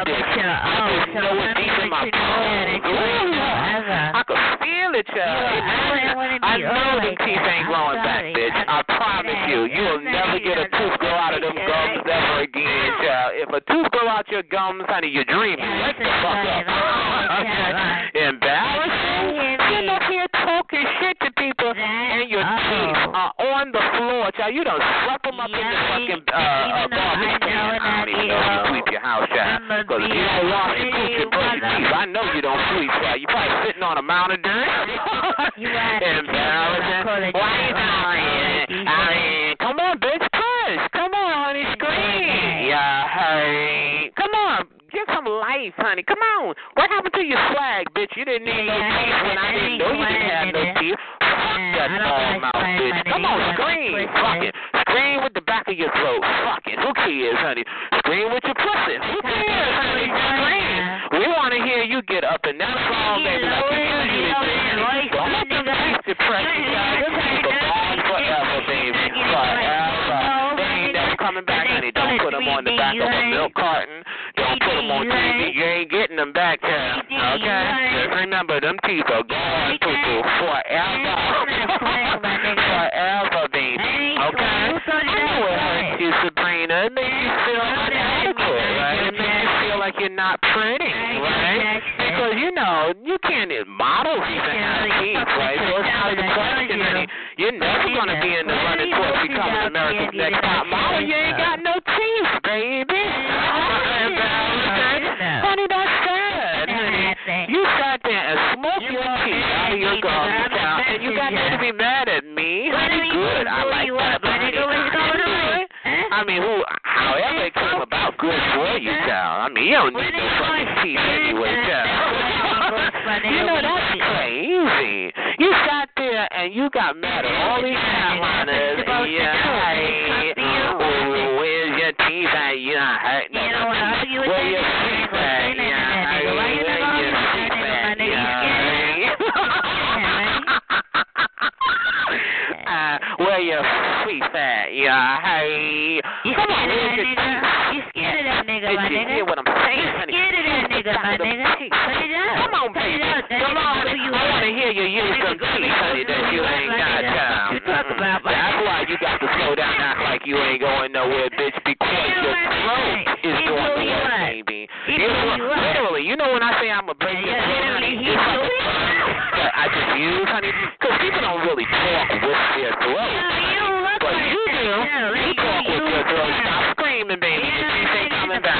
Yeah, hey. You Come on, scared of where's that your nigga? You scared of that nigga, my you nigga? hear what I'm saying, honey? Scared of that nigga, my Back of them nigga. Put it up. Come on, baby. it up. That Come on, know honey. who you I want to hear you use some teeth, honey, that you ain't got time. You talk about, my That's why you got to slow down, act like you ain't going nowhere, bitch, because You your throat is blew work, baby. He You blew know- you up. Literally, you know when I say I'm a Yeah, honey, literally, it's like you I just use, honey, because people don't really talk with their throat. No, you don't look But like you do. You talk with your do. Stop screaming, baby. Your teeth ain't coming back,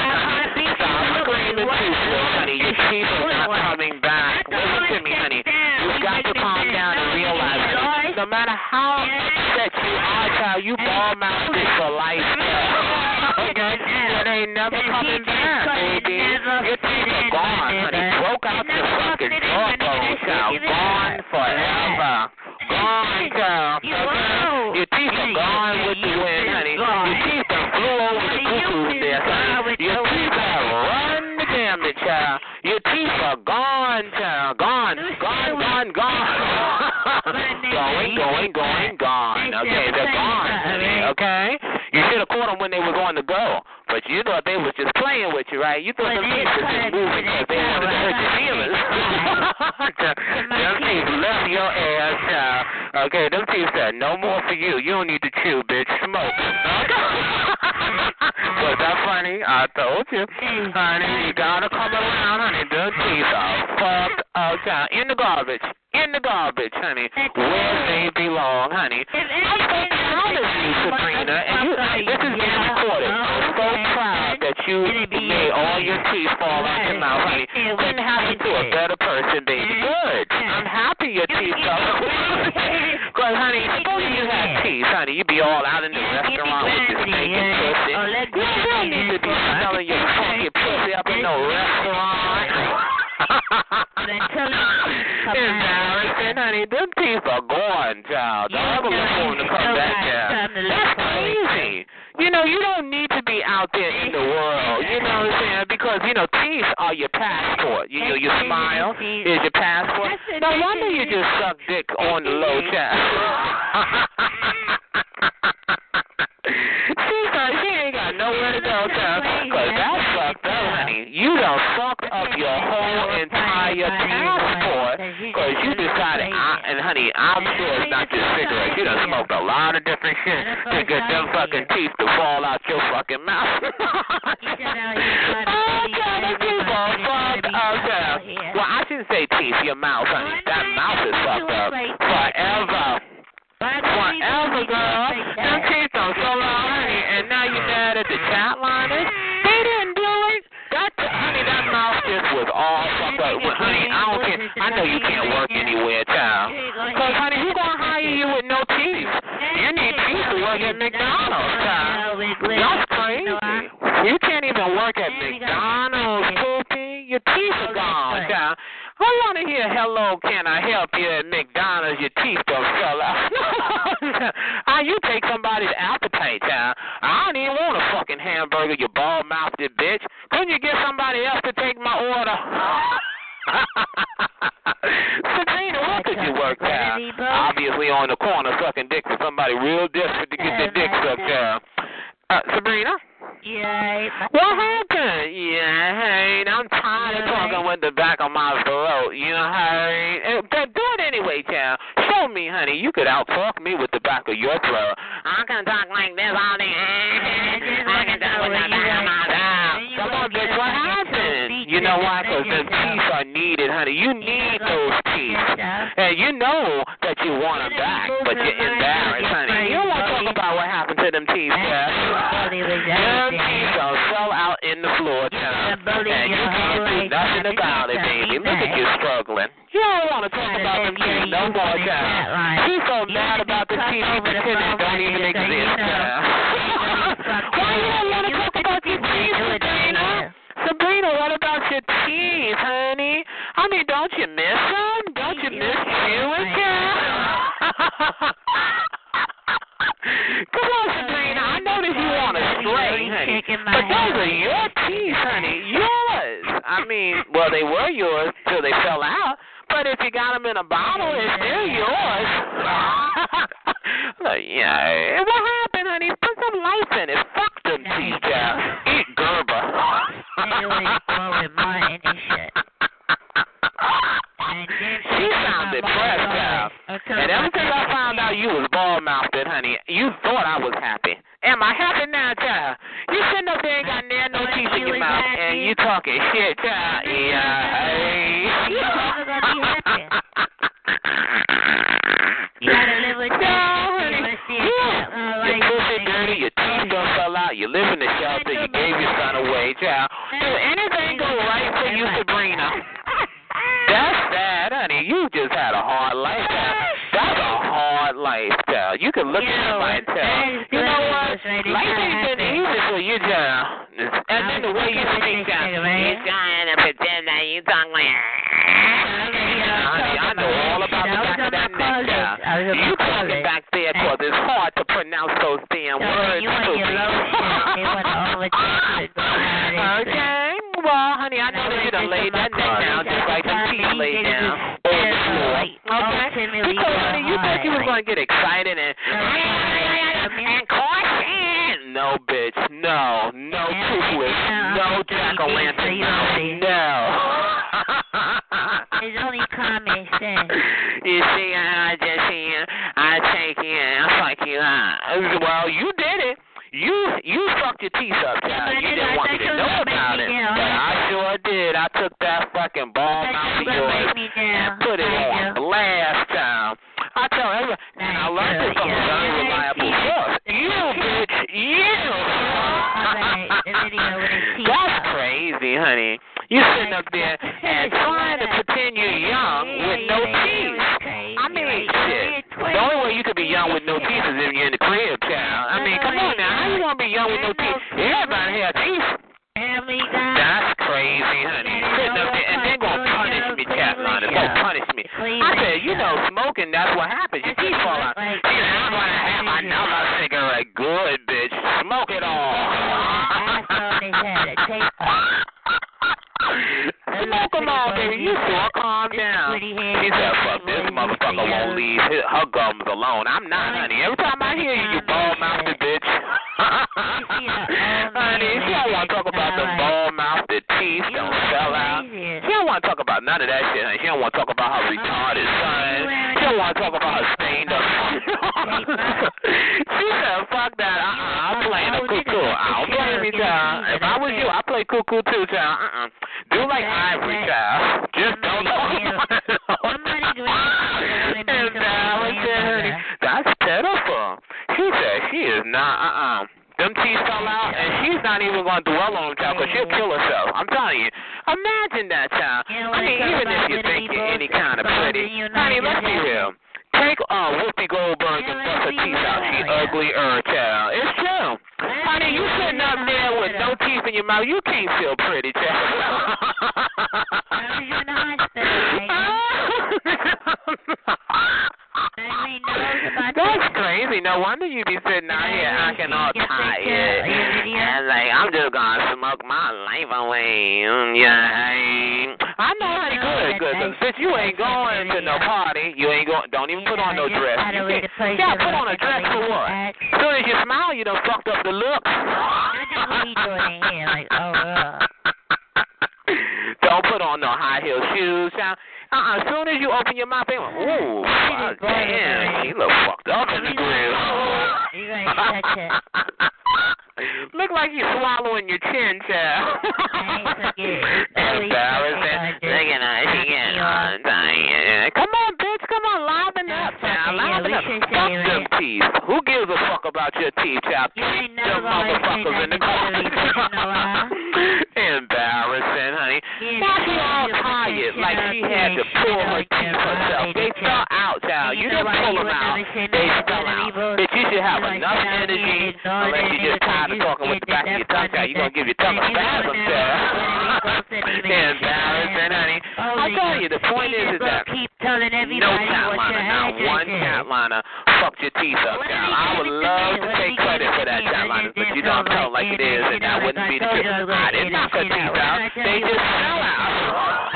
Stop screaming too what? slow, honey. Your teeth are not coming back. Listen to me, honey. You You got to calm down and realize, voice. no matter how upset you are, child, you ball mouthed for life. Okay? It ain't never coming back, baby. Your teeth are gone, honey. Broke out your fucking jawbone, child. Gone forever. (laughs) Gone, child. You Okay? won't. Your teeth are gone with the wind, honey. Your teeth done flew over the cuckoo's nest, honey. Your teeth have run the gamut, child. Your teeth are gone, child. Gone, gone, gone, gone. (laughs) going, going, going, gone. Okay, they're gone, honey. Okay? You should have caught them when they was on the go. But you thought they was just playing with you, right? You thought them they teeth was just moving because they wanted to hurt your feelings. Them teeth. left your ass, child. Okay, them teeth said, no more for you. You don't need to chew, bitch. Smoke. (laughs) Was that funny? I told you. Honey, you gotta come around, honey. The teeth are fucked up, Okay, in the garbage. In the garbage, honey. Where they belong, honey. I'm so proud of you, Sabrina. And you, this is being recorded. Proud that you made all your teeth fall out your mouth, honey. Couldn't happen to a better person, baby. Good. I'm happy your teeth fell out. (laughs) Because, honey, suppose you had teeth, honey. You'd be all out in the restaurant with your steak and pussy. You don't need to be smelling your funky pussy up in no restaurant. Embarrassing, honey. Them teeth are gone, child. Don't ever look for them to come back down. That's. You know, you don't need to be out there in the world. You know what I'm saying? Because, you know, teeth are your passport. You know, your smile is your passport. No wonder you just suck dick on the low, child. she said she ain't got nowhere to go, child. Because that's fucked up, honey. You done fucked up your whole entire passport because you decided, honey, I'm sure it's not just cigarettes. You done smoked a lot of different shit to get them fucking teeth to fall out your fucking mouth. okay, them teeth are fucked up. Well, I shouldn't say teeth, your mouth, honey. That mouth is fucked up forever. Forever, girl. Them teeth don't I. I know you can't work anywhere, child. Because, honey, who gonna hire you with no teeth? You need teeth to work at McDonald's, child. That's crazy. You can't even work at McDonald's, poopy. Your teeth are gone, child. I want to hear, hello, can I help you at McDonald's? Your teeth don't fell out. How (laughs) ah, you take somebody's appetite, child? I don't even want a fucking hamburger, you bald-mouthed bitch. Couldn't you get somebody else to take my order? (laughs) Sabrina, where could you work, child? Obviously on the corner sucking dick for somebody real desperate to get their dick sucked, child. Uh, Sabrina? Yeah. What happened? Yeah, hey, I'm tired of talking with the back of my throat. You know, hey, but do it anyway, child. Show me, honey. You could out talk me with the back of your throat. I can talk like this all day. (laughs) I can talk with the back of my throat. Come on, bitch, what happened? Know why? Because the teeth are needed, honey. You need those teeth. And you know that you want them back, but you're embarrassed, honey. You don't want to talk about what happened to them teeth, child. Them teeth are fell out in the floor, child. And you can't do nothing about it, baby. Look at you struggling. You don't want to talk about them teeth no more, child. She's so mad about the teeth you pretend don't even exist, (laughs) Don't put on no high heel shoes. Child. Uh-uh. As soon as you open your mouth, they went, ooh, damn, she look fucked up in the grill. You gotta touch it. (laughs) Look like you're swallowing your chin, child. (laughs) Embarrassing. Look at her. She getting on. Come on, bitch. Come on, liven up, child. Liven up. Fuck them teeth. Who gives a fuck about your teeth, child? Keep them motherfuckers in the car. Embarrassing, honey. Now she all tired, like she had to pull her teeth herself. They fell out, child. You didn't pull them out. They fell out. Bitch, you should have enough energy, unless you just tired of talking with the back of your tongue, child. You're going to give your tongue a spasm, child. I tell you, the point is, is that no catliner, not one catliner uh, fucked your teeth up, child. I would love to take credit for that catliner, but you don't tell like it is, and that wouldn't be the truth. I didn't knock her teeth out. They just fell out.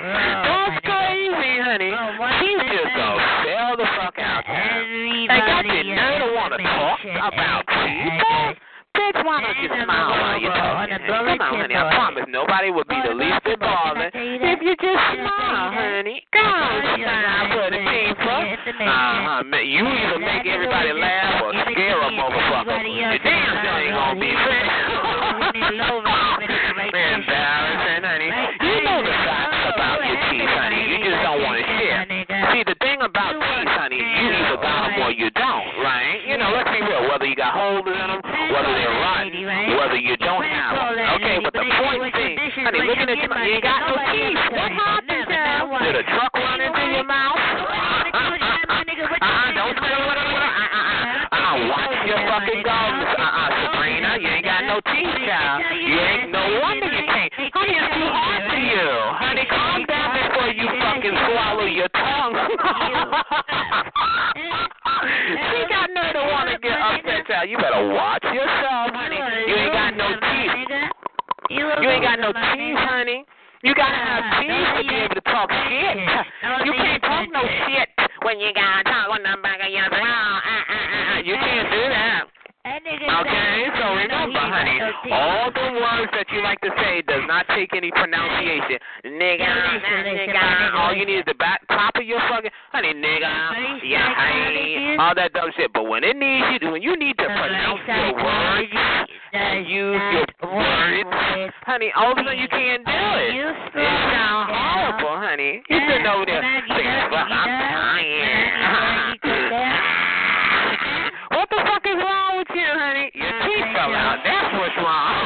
That's crazy, honey. She's just gonna fell the fuck out. And got the nerve to want to talk about teeth. Bitch, why don't you smile while you're talking? Come on, honey. I promise nobody would be the least bit bothered if you just smile, honey. Come on, smile the people. Uh-huh. You either make everybody laugh or scare a motherfucker. You damn sure ain't gonna be (laughs) (laughs) friends. Embarrassing, honey. You know the facts about your teeth, honey. You just don't want to share. See, the thing about teeth, honey, you either got them or you don't, right? You know, let's be real. Whether you got holes in them, rotten, whether you don't have them. Okay, but the point thing, honey, looking at your mouth, you ain't got no teeth. What happened, child? Did a truck run into your mouth? Uh-uh, don't say what I'm uh-uh, uh-uh, watch your fucking gums. Uh-uh, Sabrina, you ain't got no teeth, child. You ain't no wonder you can't. Honey, it's too hard for you. Honey, calm down before you fucking swallow your. She got nerve to want to get upset, child. You better watch yourself, honey. You ain't got no teeth. You ain't got no teeth, honey. You gotta have teeth to be able to talk shit. You can't talk no shit when you gotta talk on the back of your throat. Uh, uh, uh. You can't do that. Okay, so remember, honey, all the words that you like to say does not take any pronunciation. Nigga, nigga, all you need is the back top of your fucking honey, nigga, yeah, honey, all that dumb shit. But when it needs you, when you need to pronounce your words and use your words, honey, all of a sudden you can't do it. It sounds horrible, honey. You sitting over there saying, "Fuck, I'm tired." What the fuck is wrong with you, honey? Your teeth fell out. That's what's wrong.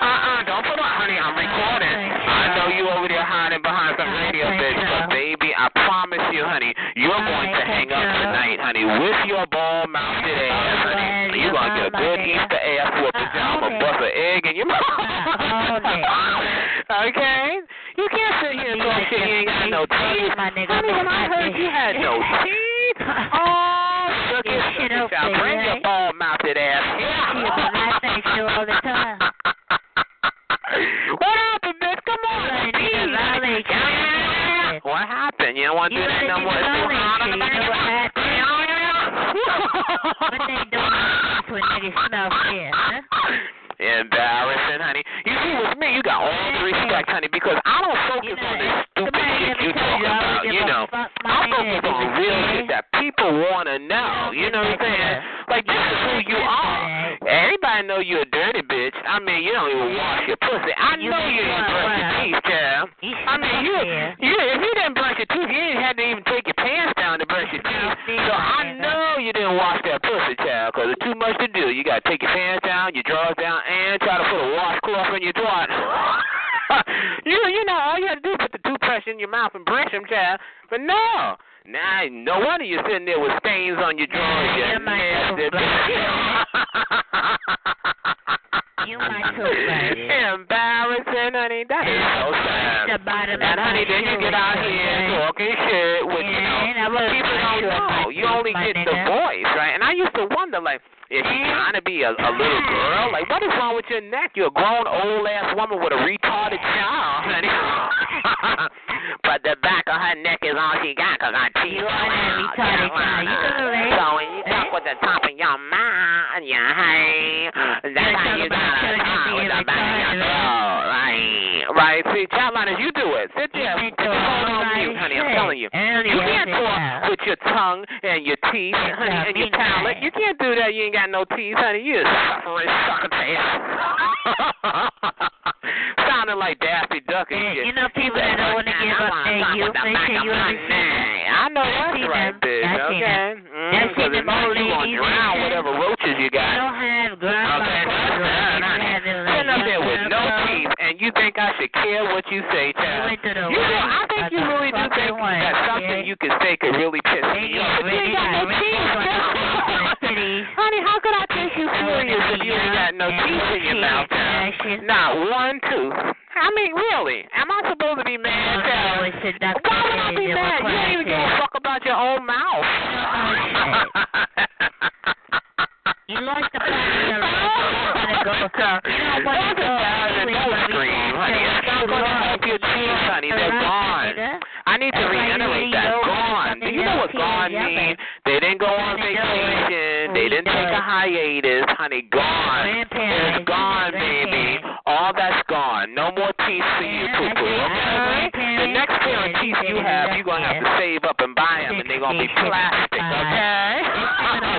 uh-uh, don't put on, honey. I'm recording. I know you over there hiding behind some radio, bitch, but baby, I promise you, honey, you're going to hang up tonight, honey, with your ball-mouthed ass, honey. You're going to get a good Easter ass whooping. I'm going to bust an egg in your mouth. (laughs) okay? You can't sit here and talk shit. You ain't got no teeth. Honey, when I heard you had no teeth, oh, look at shit you. up there, Bring your ball-mouthed ass here. all the time. (laughs) What happened, bitch? Come on, Right, please. nigga, violate What happened? You don't want to do that no more. It's too hot on the what What they when niggas smell shit, huh? Uh, Embarrassing, honey. You see, with me, you got all the respect, honey, because I don't focus You know on this stupid shit you you about. You know, I focus on real shit that people want to know. You know what I'm saying? Like this is who you are. Everybody know you a. I mean, you don't even wash your pussy. I You know you didn't brush your teeth, child. I mean, you, you if you didn't brush your teeth, you didn't have to even take your pants down to brush your teeth. So I know you didn't wash that pussy, child, because it's too much to do. You got to take your pants down, your drawers down, and try to put a washcloth in your twat. (laughs) you you know all you had to do is put the toothbrush in your mouth and brush them, child. But no. Nah, no wonder you're sitting there with stains on your drawers. Yeah, you nasty You (laughs) my toothbrush. Embarrassing, honey. That is so sad. The bottom And honey, then you get out here talking shit with you Yeah, and I know people don't know. You only get the voice, right? And I used to wonder, like, is she trying to be a, a little girl? Like, what is wrong with your neck? You're a grown old ass woman with a retarded child, honey. (laughs) but the back of her neck is all she got 'cause her teeth You are out. retarded child. You can relate. So when you talk with the top your hey, that's You're how you gotta talk with back of your throat, right? Right. See, child liners, you do it. Sit there. You Put your phone on mute, honey. I'm telling you. You can't talk with your tongue and your teeth, honey, and your palate. You can't do that. You ain't got no teeth, honey. You a suffering sucker. (laughs) Sounding like Daffy Duck and shit. you know people that don't want to give up their youth, they say you understand. I know that's see right, them. bitch. I see okay. them. Mm, I see 'cause them if not, you gonna drown whatever roaches you got. don't have grandma Okay, that's children. bad, They honey. have it like Sitting up there with no teeth, and you think I should care what you say, They child? went to the You know, I think you really do think that something you can say could really piss me off. You ain't got no teeth, wrinkles on child. their titties. Honey, how could I take you serious if you ain't got no in your mouth? Not one tooth. I mean, really? Am I supposed to be mad, Oh, no, child? it's a doctor Why would I be mad? You don't even give a fuck about your own mouth. (laughs) You lost the part of your life. You gotta go. You don't want to go. Don't scream, honey. It's not going to help your teeth, honey. They're gone. I need to That's why you reiterate that. Gone. Do you know what gone means? They didn't go on Let it go. vacation. They didn't take a hiatus, honey. Gone. It's gone, baby. All that's gone. No more teeth for you, poo poo. see. I know Okay? The next pair of teeth you have, you're gonna have to save up and buy them, and they're gonna be plastic. Okay?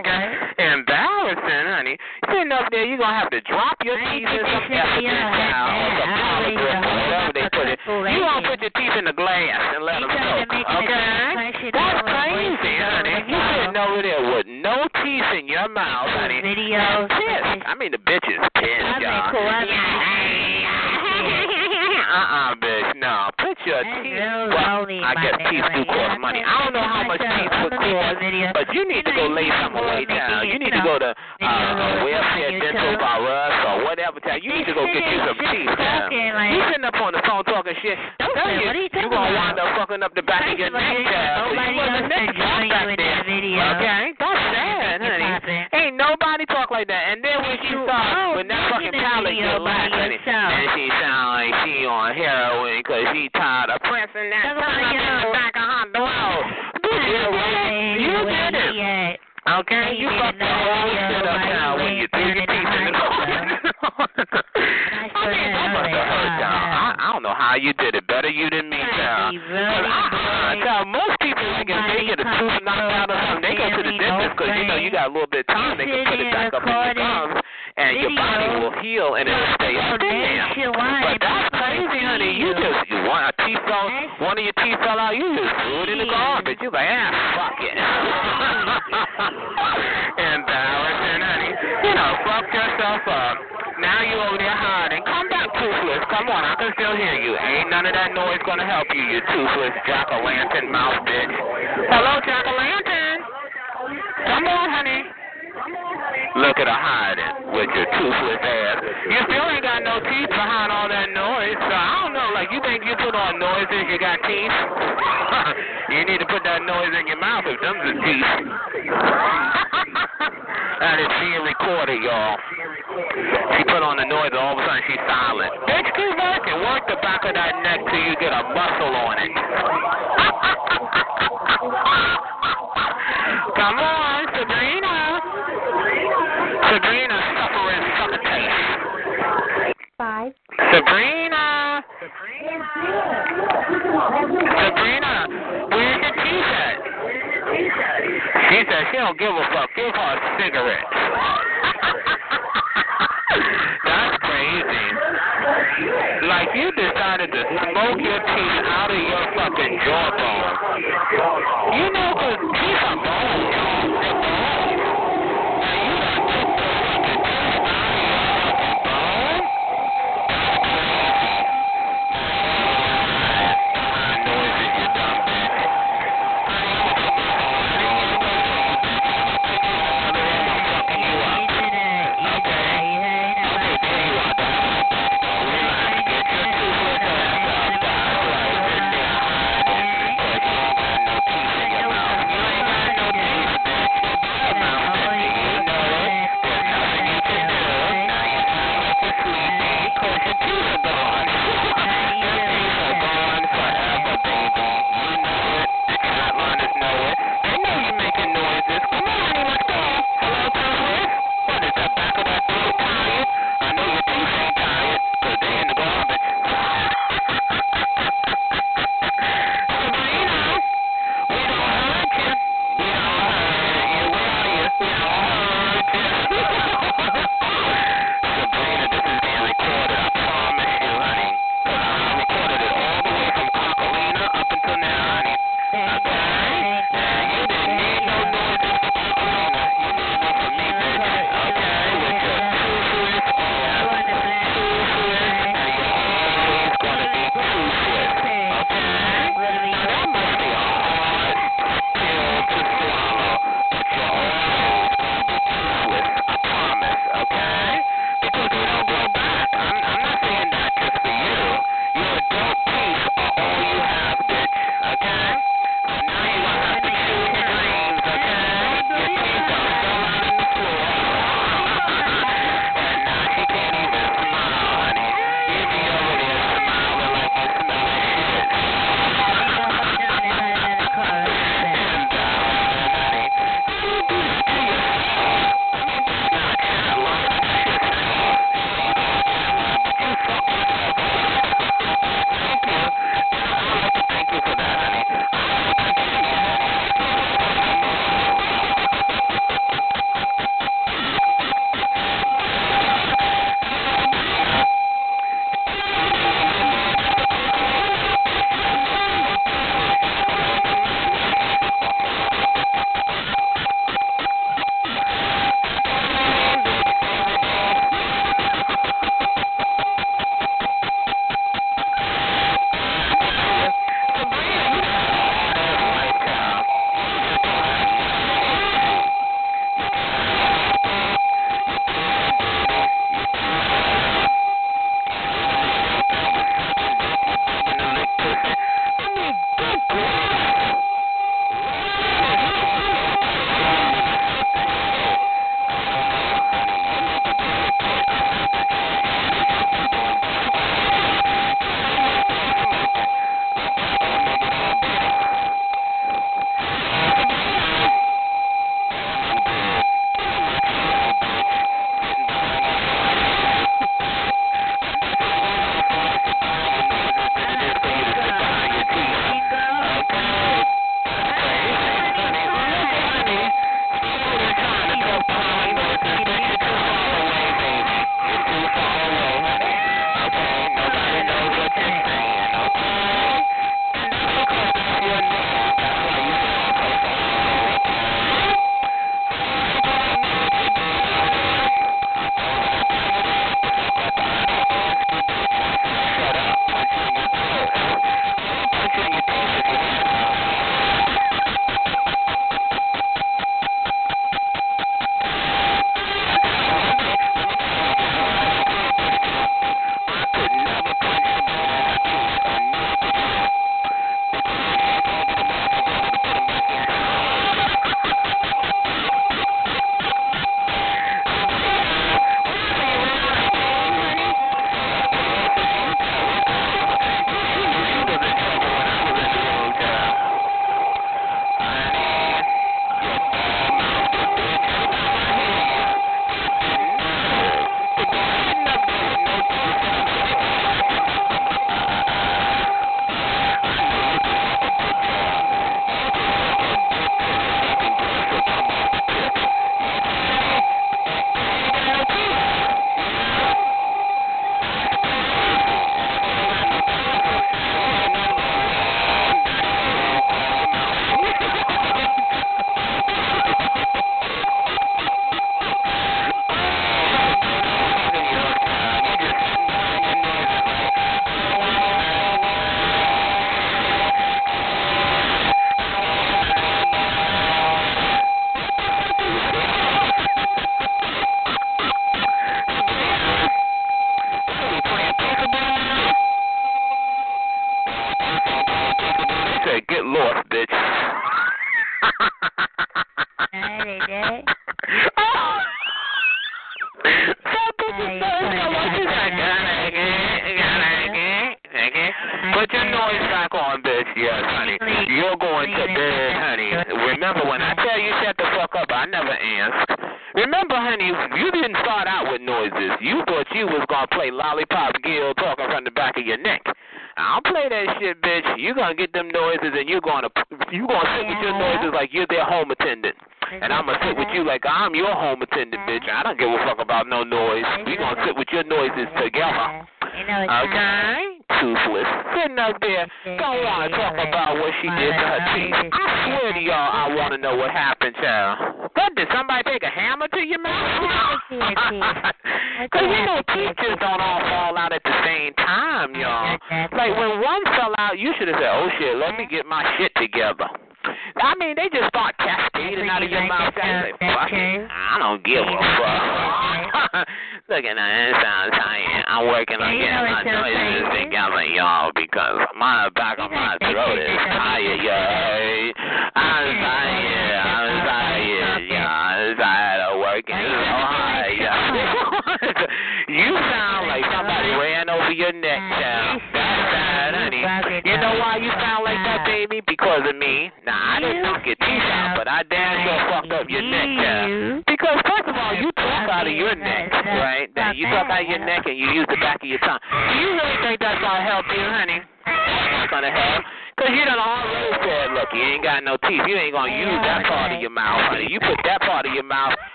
Okay. (laughs) Embarrassing, honey. Sitting up there, you're gonna have to drop your teeth in some that shit Epsom on her towel or head. some I always Poligrip or know whatever they put it. fuck You gonna put your teeth in the glass and let them soak. Okay? crash it That's over and crazy, waste it honey. over You the sitting top. over there with no teeth in your mouth, honey. Videos. Pissed. I mean, the bitch is pissed, y'all. cool. (laughs) Uh-uh, bitch. No. Put your That's teeth. Well, I guess teeth do cost yeah, money. I don't know how much teeth would gonna make a cost, but you need to go lay some away, child. You need to go to uh, on welfare dental by us or whatever, child. You need to go get you some teeth, like- You sitting up on the phone talking shit. Don't Tell say, you, what are you talking gonna about? wind up fucking up the back of your First of all, neck, nobody You else can to join you in that video. Okay, that's sad, Make it honey. poppin'. Ain't nobody talk like that. And then when she You started, when that fucking video get laughing, yourself. and she sound like she on heroin because she tired of pressing that tongue about up in the your- back of her throat. You did it. You did it. Okay, you fucked up. whole shit up now when you threw your teeth in the (laughs) I mean, that must have hurt, y'all. I, I don't know how you did it. Better you than me, child. Uh-uh, child, most people, like, they get a tooth knocked out or something, they go to the dentist because, you know, you got a little bit of time. They can put it back up in your gums, and your body will heal, and it'll stay up. But that's crazy, honey. You just, you want a teeth fell, one of your teeth fell out, you just threw it in the garbage. You're like, ah, fuck it. (laughs) Embarrassing, honey. You know, fuck yourself up. Now you over there hiding. Come back, toothless. Come on, I can still hear you. Ain't none of that noise gonna help you, you toothless jack o' lantern mouth bitch. Hello, jack o' lantern. Come on, honey. Look at her hiding with your toothless ass. You still ain't got no teeth behind all that noise, so I don't know. Like you think you put on noises, you got teeth? (laughs) you need to put that noise in your mouth if them's the teeth. (laughs) that is being recorded, y'all. She put on the noise, all of a sudden she's silent. Bitch, keep working. Work the back of that neck till you get a muscle on it. (laughs) Come on, Sabrina. Sabrina suffering suffocation. Five. Sabrina. Sabrina, Sabrina, where's your teeth at? She said she don't give a fuck. Give her a cigarette. (laughs) That's crazy. Like you decided to smoke your teeth out of your fucking jawbone. You know, 'cause teeth are bone, y'all.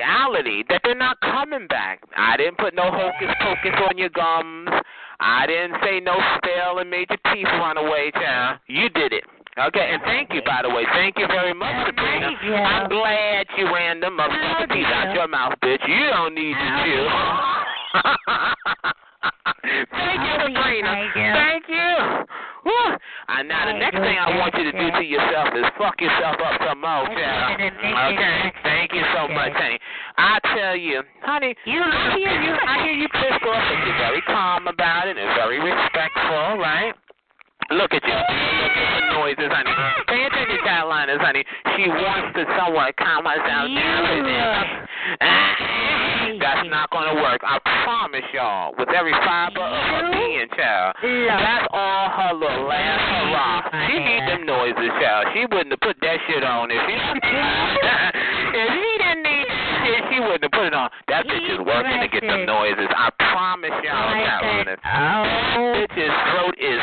Reality that they're not coming back. I didn't put no hocus pocus on your gums. I didn't say no spell and made your teeth run away, child. You did it. Okay, and thank you, by the way. Thank you very much, Sabrina. I'm glad you ran them motherfucking teeth out your mouth, bitch. You don't need to chew. (laughs) Thank you, Sabrina. Thank you. Whew. And now the next thing I want you to do to yourself is fuck yourself up some more, child. Okay. Thank you so much, honey. I tell you, honey, you I hear you I hear you pissed off, but you're very calm about it and very respectful, right? Look at you. Look at the noises, honey. Pay attention, Carolinas, honey. She wants to somewhat calm herself down. That's not going to work. I promise y'all, with every fiber of her being, child, that's all her little last hurrah. She need them noises, child. She wouldn't have put that shit on if she, (laughs) if she didn't need shit, she wouldn't have put it on. That bitch is working to get them noises. I promise y'all, Carolinas. Oh. Bitch's throat is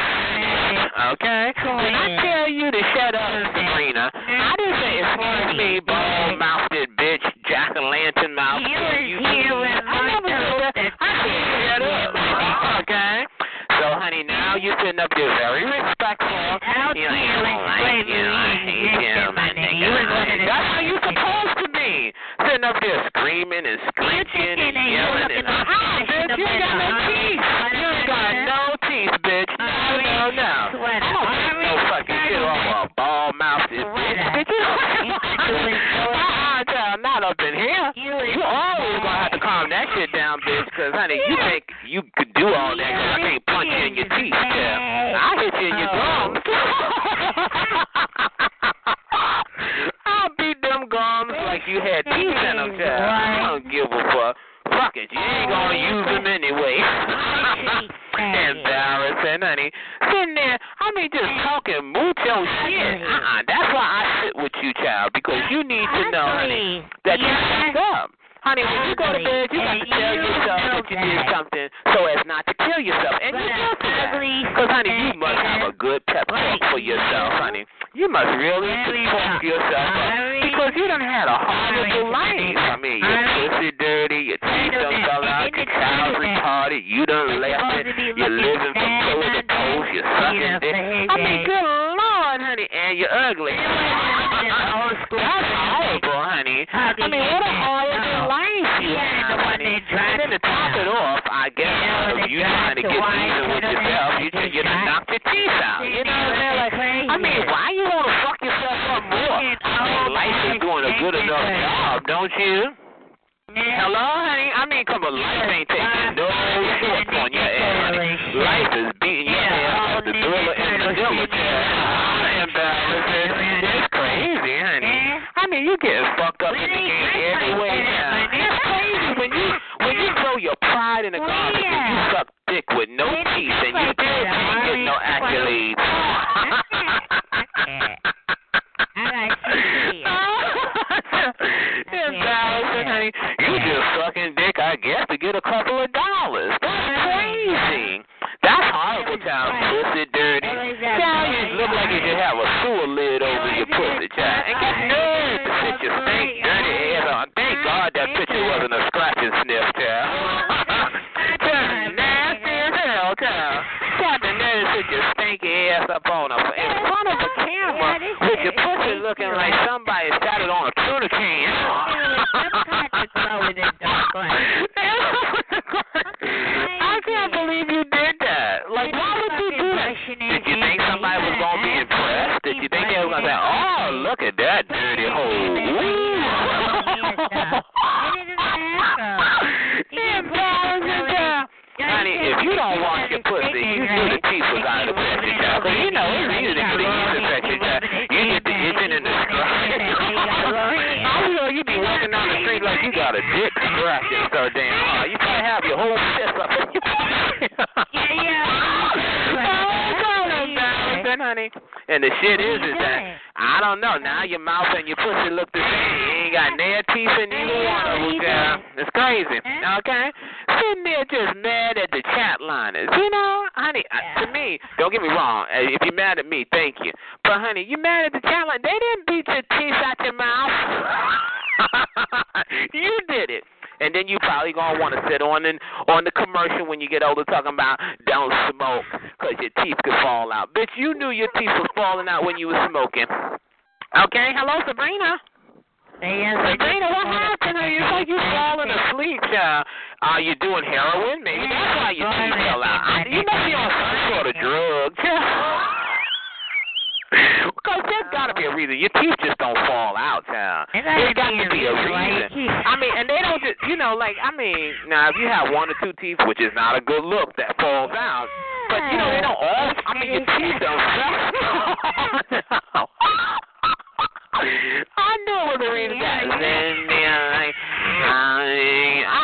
okay. When I tell you to shut up, Sabrina, I didn't say excuse me, ball mouthed bitch, jack o' lantern mouth. You was you I never Martha said that. I said shut up. Okay. So, honey, now you're sitting up there very respectful. Out You know, you don't like you. I hate this you, and my that. nigga. You was one of the- That's how you're supposed to be. Sitting up there screaming and screeching and yelling and this bitch, you ain't got no teeth. You ain't got no teeth, bitch. No, no, no. Sweater. I don't get no fucking shit off a ball mouthed bitch. Bitch, you uh-uh, (laughs) child, not up in here. You always gonna have to calm that shit down, bitch, Because, honey, you think you could do all that because I can't punch you in your teeth, yeah. I hit you in your gums. (laughs) I'll beat them gums like you had teeth in them, child. I don't give a fuck. Fuck it, you ain't gonna use them anyway. (laughs) Embarrassing, honey. Sitting there, I mean, just talking mucho shit. Uh-uh. That's why I sit with you, child, because you need to know, honey, that you fucked up. Honey, when you go to bed, you got to tell yourself that you did something so as not to kill yourself. And you do that. Because, honey, you must have a good pep talk for yourself, honey. You must really support yourself up because you done had a horrible life. I mean, your pussy dirty, your teeth done fell out, your child's retarded, you done left it, you're living from pillar to post, you're sucking dick. I mean, good lord, honey, and you're ugly. (laughs) That's horrible, honey. I mean, what a horrible honey. And then to top it off, I guess, if you're trying to get even with yourself, you you done knocked your teeth out. You know what I'm saying? I mean, why you want to fuck yourself up more? I mean, life is doing a good enough job, don't you? Hello, honey. I mean, come on, life ain't taking no shorts on your ass, honey. Life is beating your ass the thriller and the diligence. Embarrassing. Ah, uh, it's crazy, honey. I mean, you getting fucked up in the game every way now. It's crazy when you when you throw pride in the garbage and you suck dick with no teeth and you still can't get no accolades. Embarrassing, honey. You just sucking dick, I guess, to get a couple of dollars. That's crazy. That's horrible, child. Pussy looking like somebody sat it on a tuna can. (laughs) I street like you got a dick scratching so damn hard. You probably have your whole fist up (laughs) Yeah, yeah. Oh, embarrassing, honey. And the shit is, is that I don't know. Now your mouth and your pussy look the same. You ain't got nail teeth in either one of them. It's crazy. Okay? Sitting there just mad at the chat liners. You know, honey, uh, to me, don't get me wrong. If you're mad at me, thank you. But, honey, you mad at the chat line. They didn't beat your teeth out your mouth. (laughs) (laughs) you did it. And then you probably gonna want to sit on and on the commercial when you get older talking about don't smoke because your teeth could fall out. Bitch, you knew your teeth was falling out when you was smoking. Okay, hello Sabrina. Hey, Sabrina, what happened? It's like you falling asleep, child. Are you doing heroin? Maybe that's why your teeth fell out. You must be on some sort of drug. (laughs) (laughs) Because there's got to be a reason. Your teeth just don't fall out, child. There's got to be a reason. I mean, and they don't just, you know, like, I mean, now if you have one or two teeth, which is not a good look, that falls out. But, you know, they don't all, I mean, your teeth don't fall (laughs) I knew it was a reason. Then, yeah, like, uh, uh,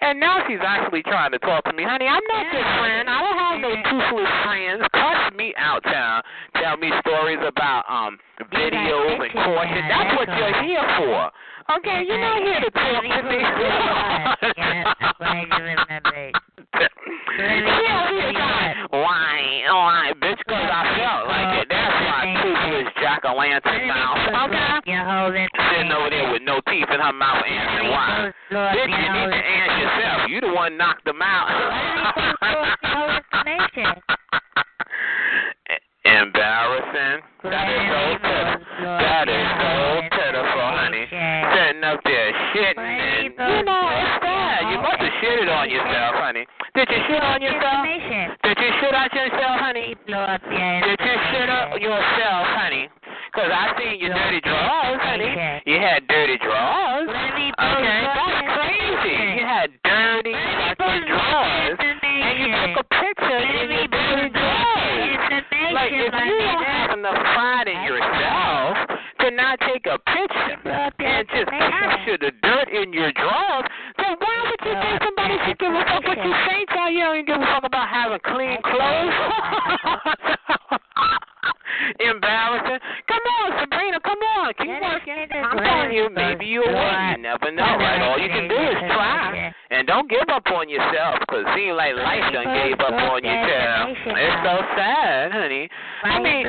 And now she's actually trying to talk to me. Honey, I'm not your friend. I don't have no toothless friends. Cuss me out, child. Tell me stories about um videos and courses. That's what you're here for. Okay, you're not here to talk to me. (laughs) yeah, why? Why, bitch? Because I felt like it. That's why toothless jack-o'-lantern mouth. Okay? You're holding Sitting over there with no teeth in her mouth answering why. Bitch, you need to answer yourself. You the one knocked them out. (laughs) Embarrassing. That is so pitiful. That is so pitiful, honey. Sitting up there shitting and you know it's bad. You must have shitted on yourself, honey. Did you shit on yourself? Did you shit out yourself, honey? Did you shit up yourself, honey? Because I seen your dirty drawers, honey. You had dirty drawers. Okay, that's crazy. You had dirty fucking drawers. And you took a picture in your dirty drawers. Like, if you don't have enough pride in yourself to not take a picture and just capture the dirt in your drawers, then why would you think somebody give a fuck what you say, child? You don't give a fuck about having clean clothes. (laughs) Embarrassing. Come on, Sabrina, come on. Keep working. I'm telling you, maybe you'll win. You never know, right? All you can do is try. And don't give up on yourself, because it seems like life done gave up on you, child. It's so sad, honey. I mean,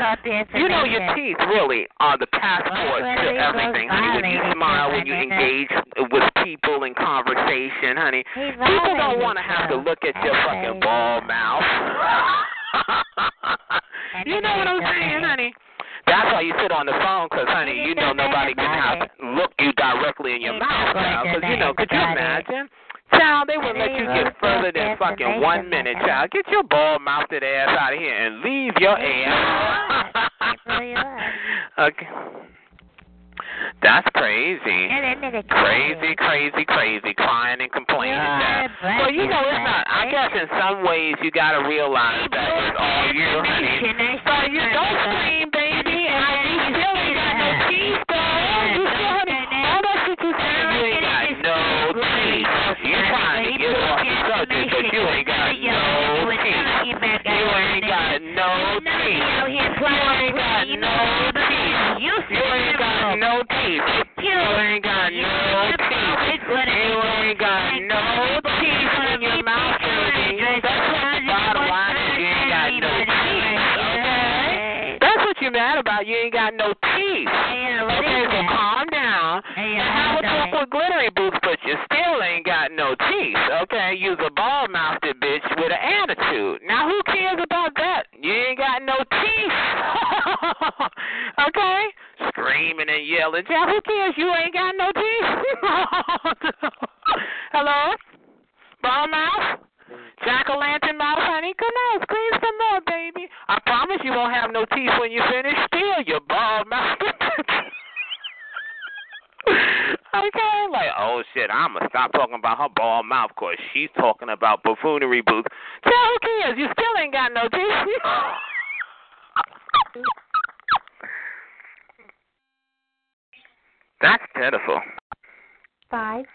you know your teeth really are the passport to everything, honey. When you smile, when you engage with people in conversation, honey. People don't want to have to look at your fucking ball mouth. (laughs) you know what I'm saying, honey? That's why you sit on the phone, because, honey, you know nobody can have look you directly in your mouth now. Because, you know, could you imagine? Child, they wouldn't let you get further than fucking one minute, child. Get your ball mouthed ass out of here and leave your ass. (laughs) okay. That's crazy. Crazy, crazy, crazy. Crying and complaining. That. Well, you know, it's not. I guess in some ways you got to realize that it's all you, honey. But you don't got no teeth. You ain't got no teeth. You ain't got no teeth. You ain't got no teeth in your mouth, baby. That's what the bottom line is. You ain't got no teeth. Okay? That's what you're mad about. You ain't got no teeth. Okay, so calm down. And have a talk with glittery boots, but you still ain't got no teeth. Okay? Use a ball mouthed bitch with an attitude. Now who cares about that? You ain't got no teeth. (laughs) (laughs) okay? Screaming and yelling. Yeah, who cares? You ain't got no teeth. (laughs) Hello? Ball mouth? Jack o' lantern mouth, honey? Come on, scream some more, baby. I promise you won't have no teeth when you finish. Still, your ball mouth. (laughs) okay, like, oh shit, I'm gonna stop talking about her ball mouth because she's talking about buffoonery boots. So who cares? You still ain't got no teeth. That's pitiful. Five.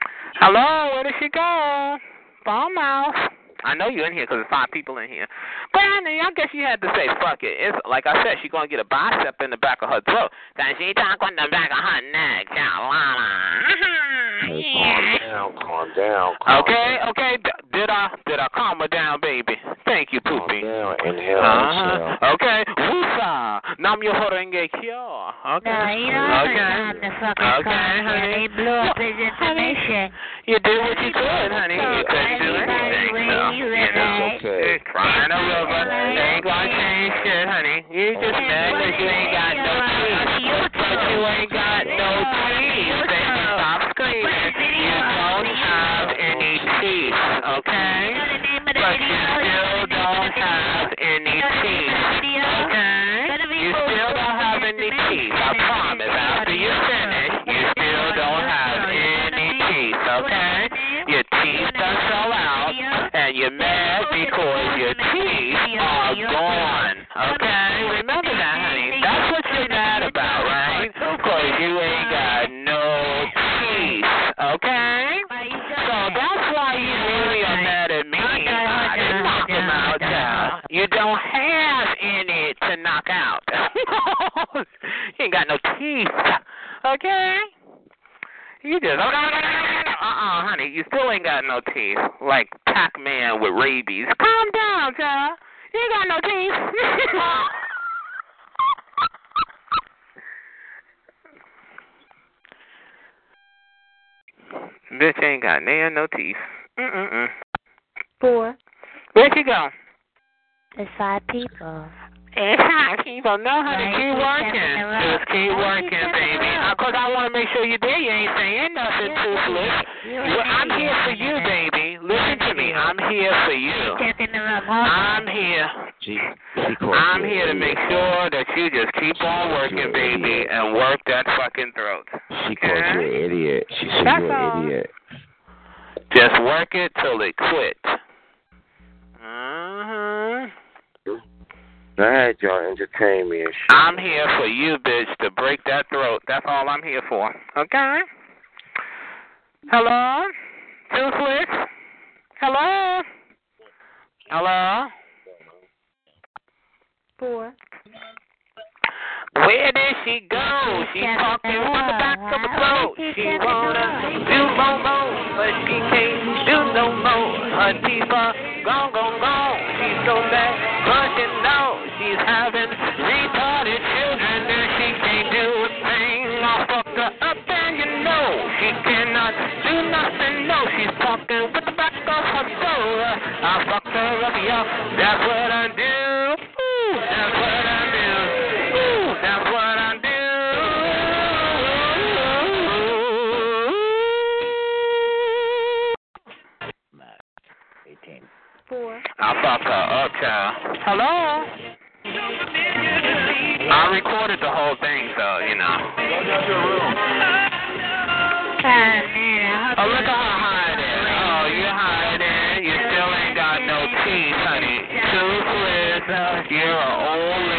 Hello, where did she go? Ball mouth. I know you're in here because there's five people in here. But I, mean, I guess you had to say fuck it. It's like I said, she's gonna get a bicep in the back of her throat. Cause she talk on the back of her neck. Mm-hmm. Hey, calm down, calm down. Calm Okay, down. okay. D- did I did I calm her down, baby? Thank you, Calm poopy. down. Inhale, Uh-huh. exhale. Okay. Wusa. Nam myoho renge kyo. Okay. No, you don't okay. have to fucking Okay, call honey. They blew up his information. You did what you could, honey. You couldn't do anything, so you know. It's okay. Crying a river ain't gonna change shit, honey. You just mad 'cause you ain't got no teeth. But you ain't got no teeth. Baby, screaming. You don't have any teeth, okay? But you still don't have any teeth, okay? You still don't have any teeth. I promise. After you finish, you still don't have any teeth, okay? Your teeth done fell out, and you're mad because your teeth are gone, okay? Remember that, honey. That's what you're mad about, right? Because you ain't got okay? So that's why you really are mad at me. I didn't knock them out. You don't have any to knock out. (laughs) you ain't got no teeth, okay? You just uh uh honey, you still ain't got no teeth. Like Pac Man with rabies. Calm down, child. You ain't got no teeth. (laughs) Bitch ain't got nail no teeth. Mm mm mm. Four. Where'd she go? There's five people. It's hot. Keep on. No, honey, Right, keep working. stepping it up. Just keep working, baby. Because I want to make sure you're there. You ain't saying nothing toothless. an idiot. You're an Well, I'm here for you, baby. Listen to me. I'm here for you. I'm here. She, she called I'm here to make sure that you just keep on working, called you an baby, and work that fucking throat. She called you an idiot. She said That's you're an idiot. Just work it till it quit. Mhm. Go ahead, y'all. Entertain me and shit. I'm here for you, bitch, to break that throat. That's all I'm here for. Okay? Hello? Toothless? Hello? Hello? Four. Where did she go? She's talking from the back of the boat. She wanna do more, more, but she can't do no more. Her teeth are gone, gone, gone. She's so bad, but you know she's having retarded children and she can't do a thing. I fucked her up and you know she cannot do nothing. No, she's talking with the back of her throat. I fucked her up, y'all. That's what I do. Ooh, that's what I do. Ooh, that's what I do. Four. I fucked her up, child. Hello? I recorded the whole thing, so, you know. Oh, look at her You're an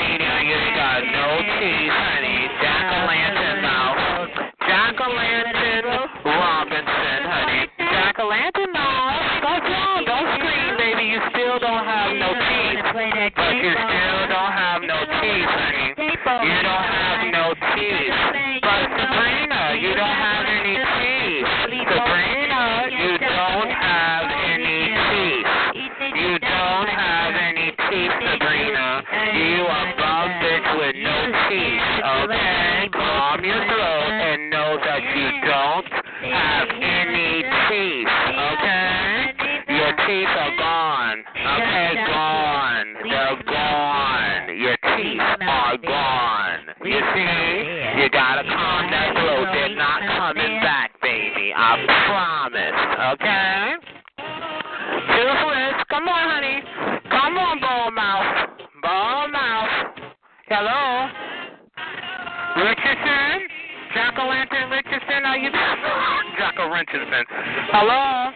Hello?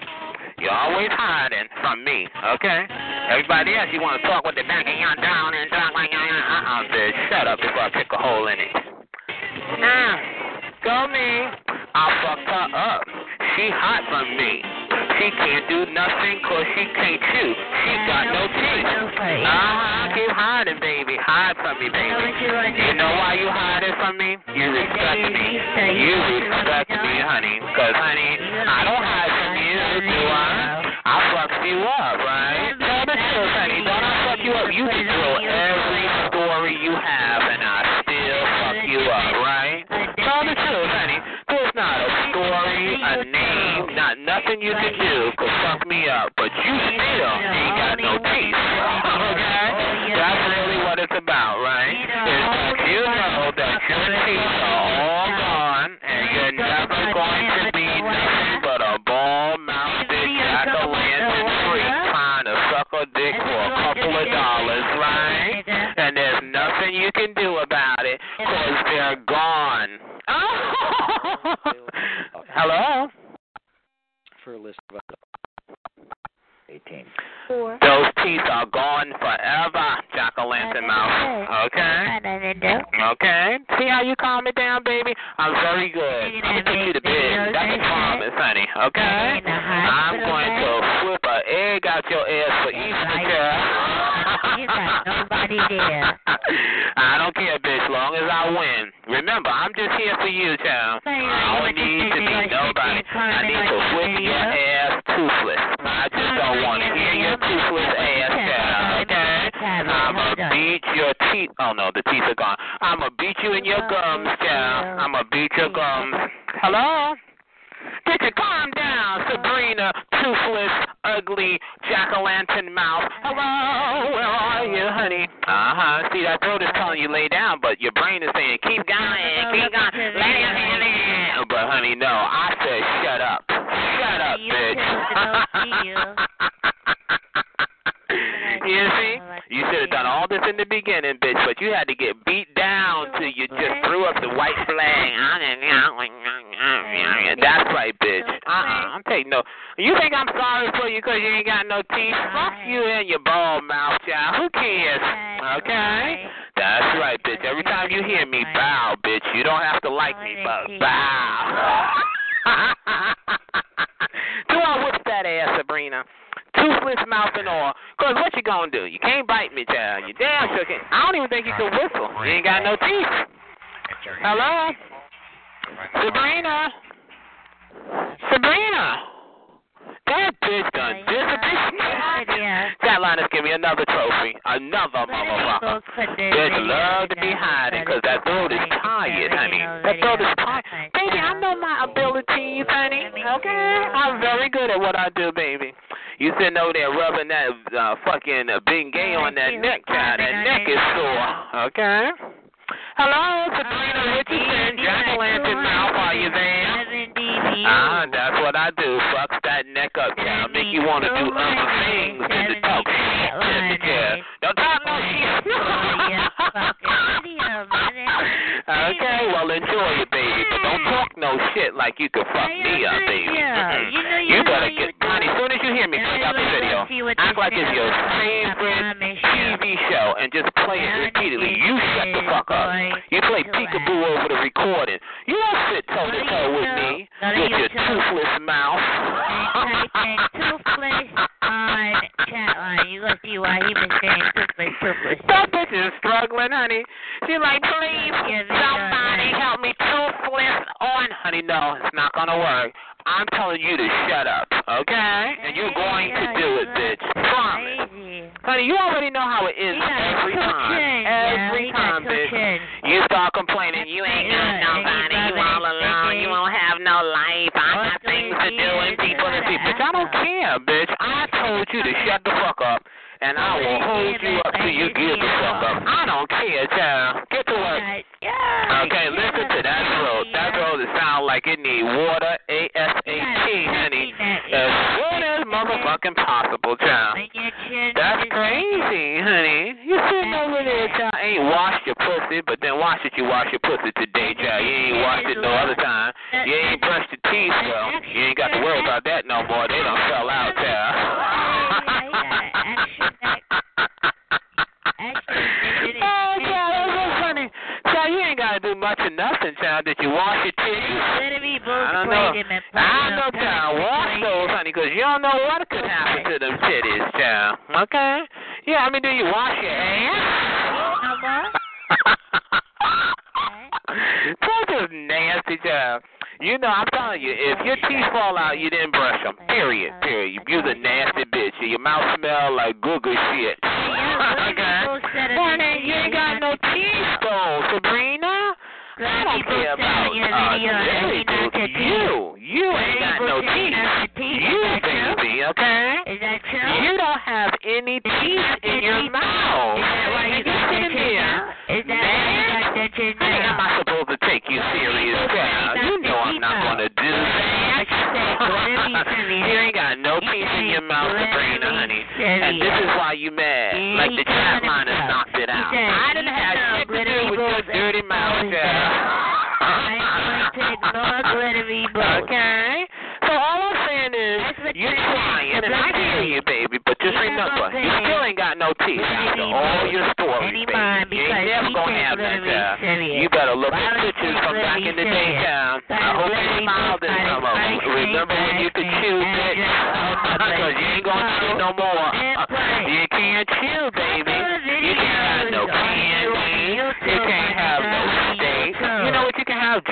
You're always hiding from me, okay? Everybody else, you want to talk with the back of your down and talk like, uh-uh, bitch. Shut up before I pick a hole in it. Nah, go me. I fucked her up. She hot from me. She can't do nothing 'cause she can't chew. She got no teeth. Uh-huh, keep hiding, baby. Hide from me, baby. You know why you hiding from me? You respect me. You respect me, honey. 'Cause honey, I don't hide from you, do I? I fucked you up, right? Tell the truth, honey. Don't I fuck you up? You can throw every not nothing you can do could fuck me up, but you still ain't got no teeth. Okay? That's really what it's about, right? Is that you know that your teeth are all gone, and you're never going to be nothing but a ball-mouthed jack-o'-lantern freak trying to suck a dick for a couple of dollars, right? And there's nothing you can do about it because they're gone. (laughs) (laughs) Hello? For a list of 18. Four. Those teeth are gone forever, jack o' lantern mouth. Okay? Okay? See how you calm it down, baby? I'm very good. I'm gonna put you to bed. That's a promise, honey. Okay? I'm going to flip an egg out your ass for Easter, child. Nobody there. (laughs) I don't care, bitch, long as I win. Remember, I'm just here for you, child. I don't need to be nobody. I need to whip your ass toothless. I just don't want to hear your toothless ass, child. Okay? I'ma beat your teeth. Oh no, the teeth are gone. I'ma beat you in your gums, child. I'ma beat your gums. Hello? You calm down, Sabrina, toothless, ugly, jack-o'-lantern mouth? Hello, where are you, honey? Uh-huh. See, that throat is telling you lay down, but your brain is saying keep going, keep going, lay down, lay down. But honey, no, I said shut up. Shut up, bitch. (laughs) (laughs) You see? You should have done all this in the beginning, bitch, but you had to get beat down till you just threw up the white flag. That's right, bitch. Uh-uh. I'm taking no. You think I'm sorry for you because you ain't got no teeth? Fuck you and your bald mouth, child. Who cares? Okay? That's right, bitch. Every time you hear me, bow, bitch. You don't have to like me, but bow. Do I whip that ass, Sabrina? Toothless mouth and all. Cause what you gonna do? You can't bite me, child. You damn sure can't. I don't even think you can whistle. You ain't got no teeth. Hello? Sabrina? Sabrina? That bitch done disappeared. Flatliners, give me another trophy. Another motherfucker. Bitch love to be hiding because that throat is tired, honey. That throat is tired. Baby, I know my abilities, honey. Okay? I'm very good at what I do, baby. You sitting over there rubbing that uh, fucking uh, Bengay on that neck, child. That neck is sore. Okay? Hello, Sabrina Richardson, Jack Lantern Mouth, are you there? Ah, that's what I do. Fucks that neck up, child. Make you want to do other things than to talk shit to the chair. Don't talk no shit. (laughs) okay, well, enjoy it, baby. But don't talk no shit like you can fuck me up, baby. Video. Act like it's your favorite TV show and just play it repeatedly. You shut the fuck up. You play peekaboo over the recording. You don't sit toe to toe with me with your toothless mouth. toothless on chat line. You gonna see why he been saying toothless, toothless. That bitch is struggling, honey. She's like, please, somebody help me toothless on. Honey, no, it's not gonna work. I'm telling you to shut up, okay? And you're going to do it, bitch. Promise. Honey, you already know how it is every time. Every time, bitch. You start complaining, you ain't got nobody, you all alone, you won't have no life, I got things to do and people to see. Bitch, I don't care, bitch. I told you to (laughs) shut the fuck up. And I will hold you up till you give the fuck up. I don't care, child. Get to work. Okay, listen to that throat. That throat that sound like it need water, A-S-A-T, honey. As soon as motherfucking possible, child. That's crazy, honey. You sitting over there, child, ain't washed your pussy, but then why should you wash your pussy today, child? You ain't washed it no other time. You ain't brushed your teeth, well, you ain't got to worry about that no more. They don't sell out, child. (laughs) Oh, child, that's so funny. Child, you ain't gotta do much of nothing, child. Did you wash your titties? I don't know. I know, child. Wash those, honey, because you don't know what could happen to them titties, child. Okay? Yeah, I mean, do you wash your ass? That's just nasty, child. You know, I'm telling you, if your teeth fall out, you didn't brush them. Period. Period. You're a nasty bitch. Your mouth smell like google shit. (laughs) okay? Honey, you ain't Sabrina. I don't care about uh, you. You ain't got no teeth. You, baby, okay? Is that true? You don't have any teeth in your mouth. Is that why you got sitting here? Is that why you got that in How am I supposed to take you serious, child? You know I'm not going to do that. (laughs) you ain't got no teeth in your mouth, Sabrina, honey. And this is why you mad. Like the chat line has knocked it out. I didn't have shit to do with your dirty mouth, child. Okay? So all I'm saying is, you're trying, and I hear you, baby, but just remember, you still ain't got no teeth after all your stories, baby. You ain't never gonna have that, child. You better look at pictures from back in the day, child. I hope you smiled at some of them. Remember when you could chew, bitch? Because (laughs) you ain't gonna chew no more. You can't chew, baby. You can't have no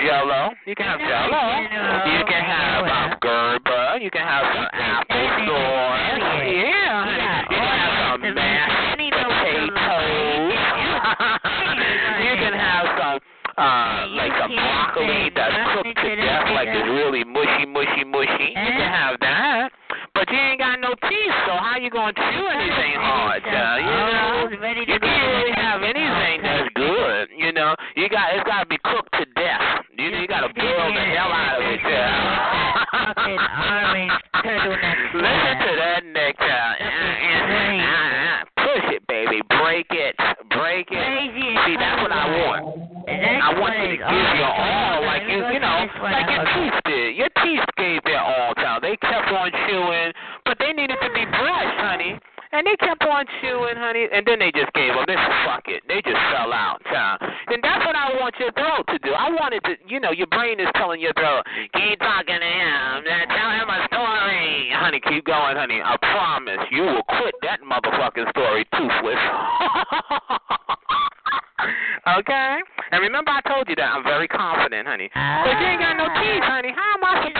you can have? Jello. You can have jello. You can have um, Gerber. You can have some apple sauce. Yeah. You can have some mashed potatoes. you can have some uh like some broccoli that's cooked to death like it's really mushy, mushy, mushy. You can have that. But you ain't got no teeth, so how you gonna chew anything hard, child? You know, you can't really have anything that's good. You know, you got it's got to be cooked to death. You, you gotta boil the hell out of it, yeah. I mean, Listen to that neck, child. Push it, baby. Break it. Break it. See, that's what I want. I want you to give your all, like you, you know, like your teeth did. Your teeth gave their all, child. They kept on chewing, but they needed to be brushed, honey. And they kept on chewing, honey, and then they just gave up. They said, fuck it. They just fell out, child your throat to do. I wanted to, you know, your brain is telling your throat, keep talking to him. Tell him a story. Honey, keep going, honey. I promise you will quit that motherfucking story toothless. (laughs) okay? And remember I told you that I'm very confident, honey. But you ain't got no teeth, honey. How am I supposed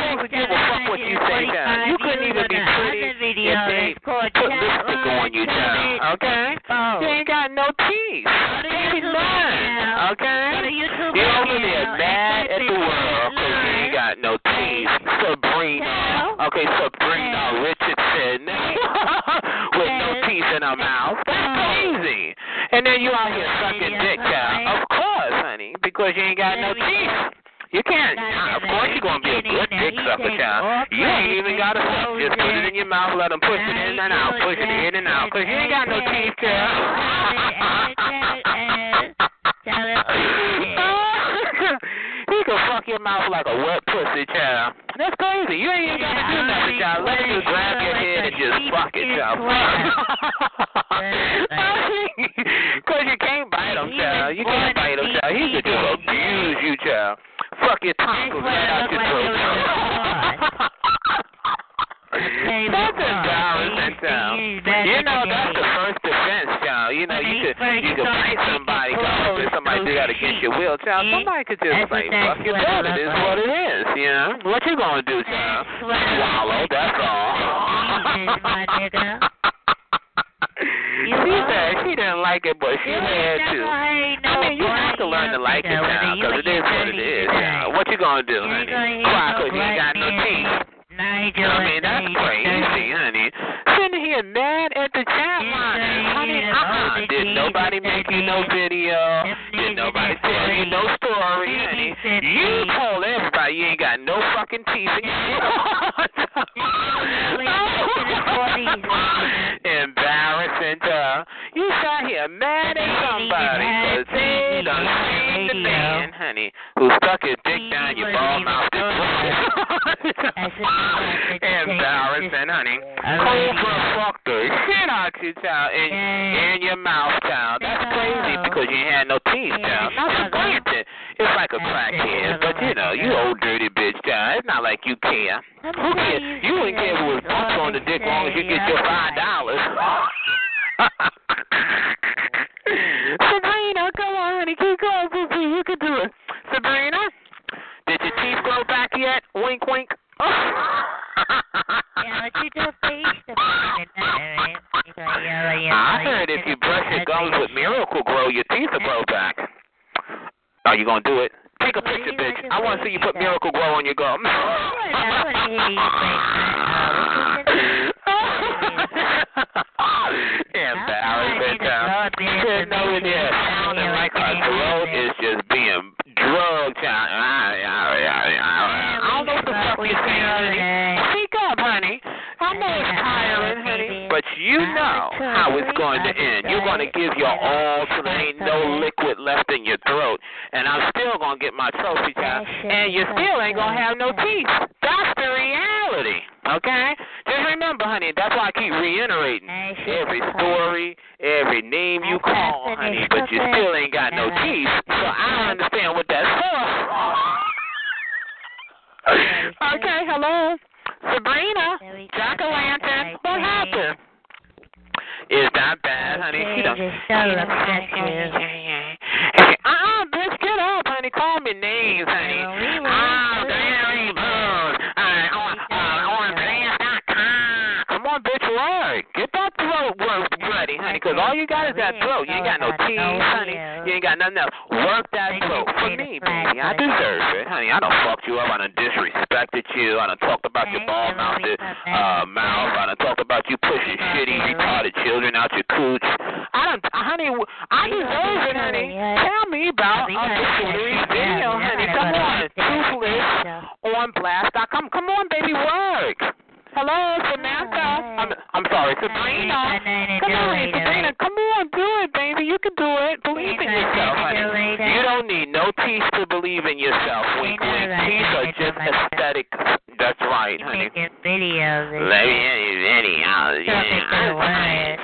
fuck what you say, child? You couldn't even be pretty if they put lipstick on you, child. Okay? Oh. You ain't got no teeth. Be none. Okay? You're over there mad at the world because you ain't got no teeth. Sabrina. Okay, Sabrina Richardson (laughs) with no teeth in her mouth. That's crazy. And then you out here sucking dick, child. Of course, honey, because you ain't got no teeth. You can't. Of course, you're gonna be a good dick sucker, child. You ain't even gotta suck. Just put it in your mouth, let them push it in and out, push it in and out, cause you ain't got no teeth, child. he can fuck your mouth like a wet pussy, child. That's crazy. You ain't even gotta do nothing, child. Let him just grab your head and just fuck it, child. (laughs) Cause you can't bite him, child. You can't bite him, child. He could just abuse you, child. Fuck your tonsils right out your throat. (laughs) That's embarrassing, child. You know that's the first defense, child. You know you could you could bite somebody, forbid somebody do that against your will, child. Somebody could just say, "Fuck your blood." It is what it is, you know. What you gonna do, child? Swallow. That's all. (laughs) She said she didn't like it, but she had to. I mean, you have to learn to like it now, because it is what it is. Now. What you gonna do, honey? Why? Because you ain't got no teeth. I mean, that's crazy, honey. Sitting here mad at the chat line. Honey, uh-uh. Did nobody make you no video? Did nobody tell you no story, honey? You told everybody you ain't got no fucking teeth in your (laughs) (laughs) (laughs) Embarrassing, uh. You sat here mad at somebody because they done seen the man, honey, who stuck his dick down your ball mouth. Embarrassing, honey. Cobra fucked the shit out you, child, in, in your mouth, child. That's crazy because you had no teeth, child. Not for granted. It's like a crackhead, but you know, you old dirty bitch, child. It's not like you care. Who cares? You wouldn't care if it was bumps on the dick as long as you get your five dollars. (laughs) Sabrina, come on, honey, keep going, Poopy. You can do it. Sabrina, did your teeth grow back yet? Wink, wink. (laughs) I heard if you brush your gums with Miracle-Gro, your teeth will grow back. Are you gonna do it? Take a picture, bitch. I want to see you put Miracle-Gro on your gums. (laughs) Embarrassing, child. Sitting over there sounding like her throat is just being drugged, child. I don't know what the fuck you're saying, honey. Speak up, honey. I know it's tiring, honey, but you know how it's going to end. You're going to give your all till there ain't no liquid left in your throat, and I'm still going to get my trophy, child, and you still ain't going to have no teeth. That's the reality, okay? Just remember, honey, that's why I keep reiterating every story, every name you call, honey, but you still ain't got no teeth, so I don't understand what that's for. (laughs) okay, hello? Sabrina, Jack o' lantern, what happened? Is that bad, honey? She don't. Uh-uh, bitch, get up, honey. Call me names, honey. Honey, because all you got is that throat. You ain't got no teeth, honey. You ain't got nothing else. Work that throat for me, baby. I deserve it, honey. I done fucked you up. I done disrespected you. I done talked about your ball mouthed uh, mouth. I done talked about you pushing shitty, retarded children out your cooch. I done, honey, I deserve it, honey. Tell me about a Victory video, honey. Come on, toothless on blast.com. Come on, baby, work. Hello, Samantha. I'm, I'm sorry, Sabrina. Come on, Sabrina. Come on, do it, baby. You can do it. Believe in yourself, honey. You don't need no teeth to believe in yourself, weak wink. Teeth are just aesthetic. That's right, honey. videos Let me these videos. Talking to the world.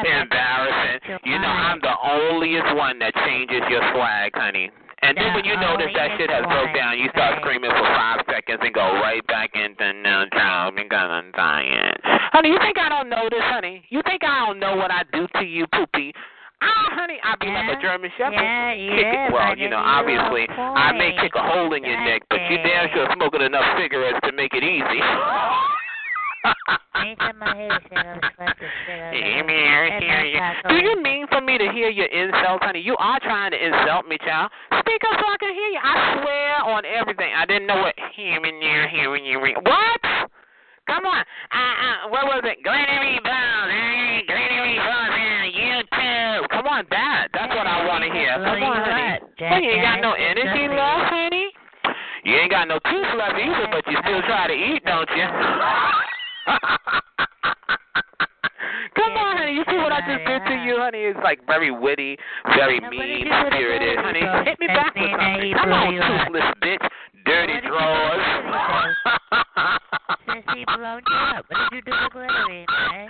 Embarrassing. You know, I'm the onlyest one that changes your swag, honey. And then when you notice that shit has broke down, you start screaming for five seconds and go right back into no time because I'm tired. Honey, you think I don't know this, honey? You think I don't know what I do to you, poopy? Ah, honey, I be like a German Shepherd. yeah, yeah. Well, you know, obviously, I may kick a hole in your neck, but you damn sure smoking enough cigarettes to make it easy. (laughs) Anytime I (laughs) hear shit, I'm supposed to shit out of it. hear you. Do you mean for me to hear your insults, honey? You are trying to insult me, child. Speak up so I can hear you. I swear on everything. I didn't know what hearing you, hearing you. What? Come on. Uh, uh, what was it? Glenary Balls. Hey, Glenary Balls YouTube. Come on, Dad. That's what I want to hear. Come on, honey. Well, you ain't got no energy left, honey. You ain't got no teeth left either, but you still try to eat, don't you? (laughs) (laughs) Come on, honey. You see what I just did to you, honey? It's like very witty, very Now, mean spirited, honey. Hit me back with something. Come on, toothless bitch. Dirty What did you do to drawers. Since he blown you up, what did you do to Glittery, man?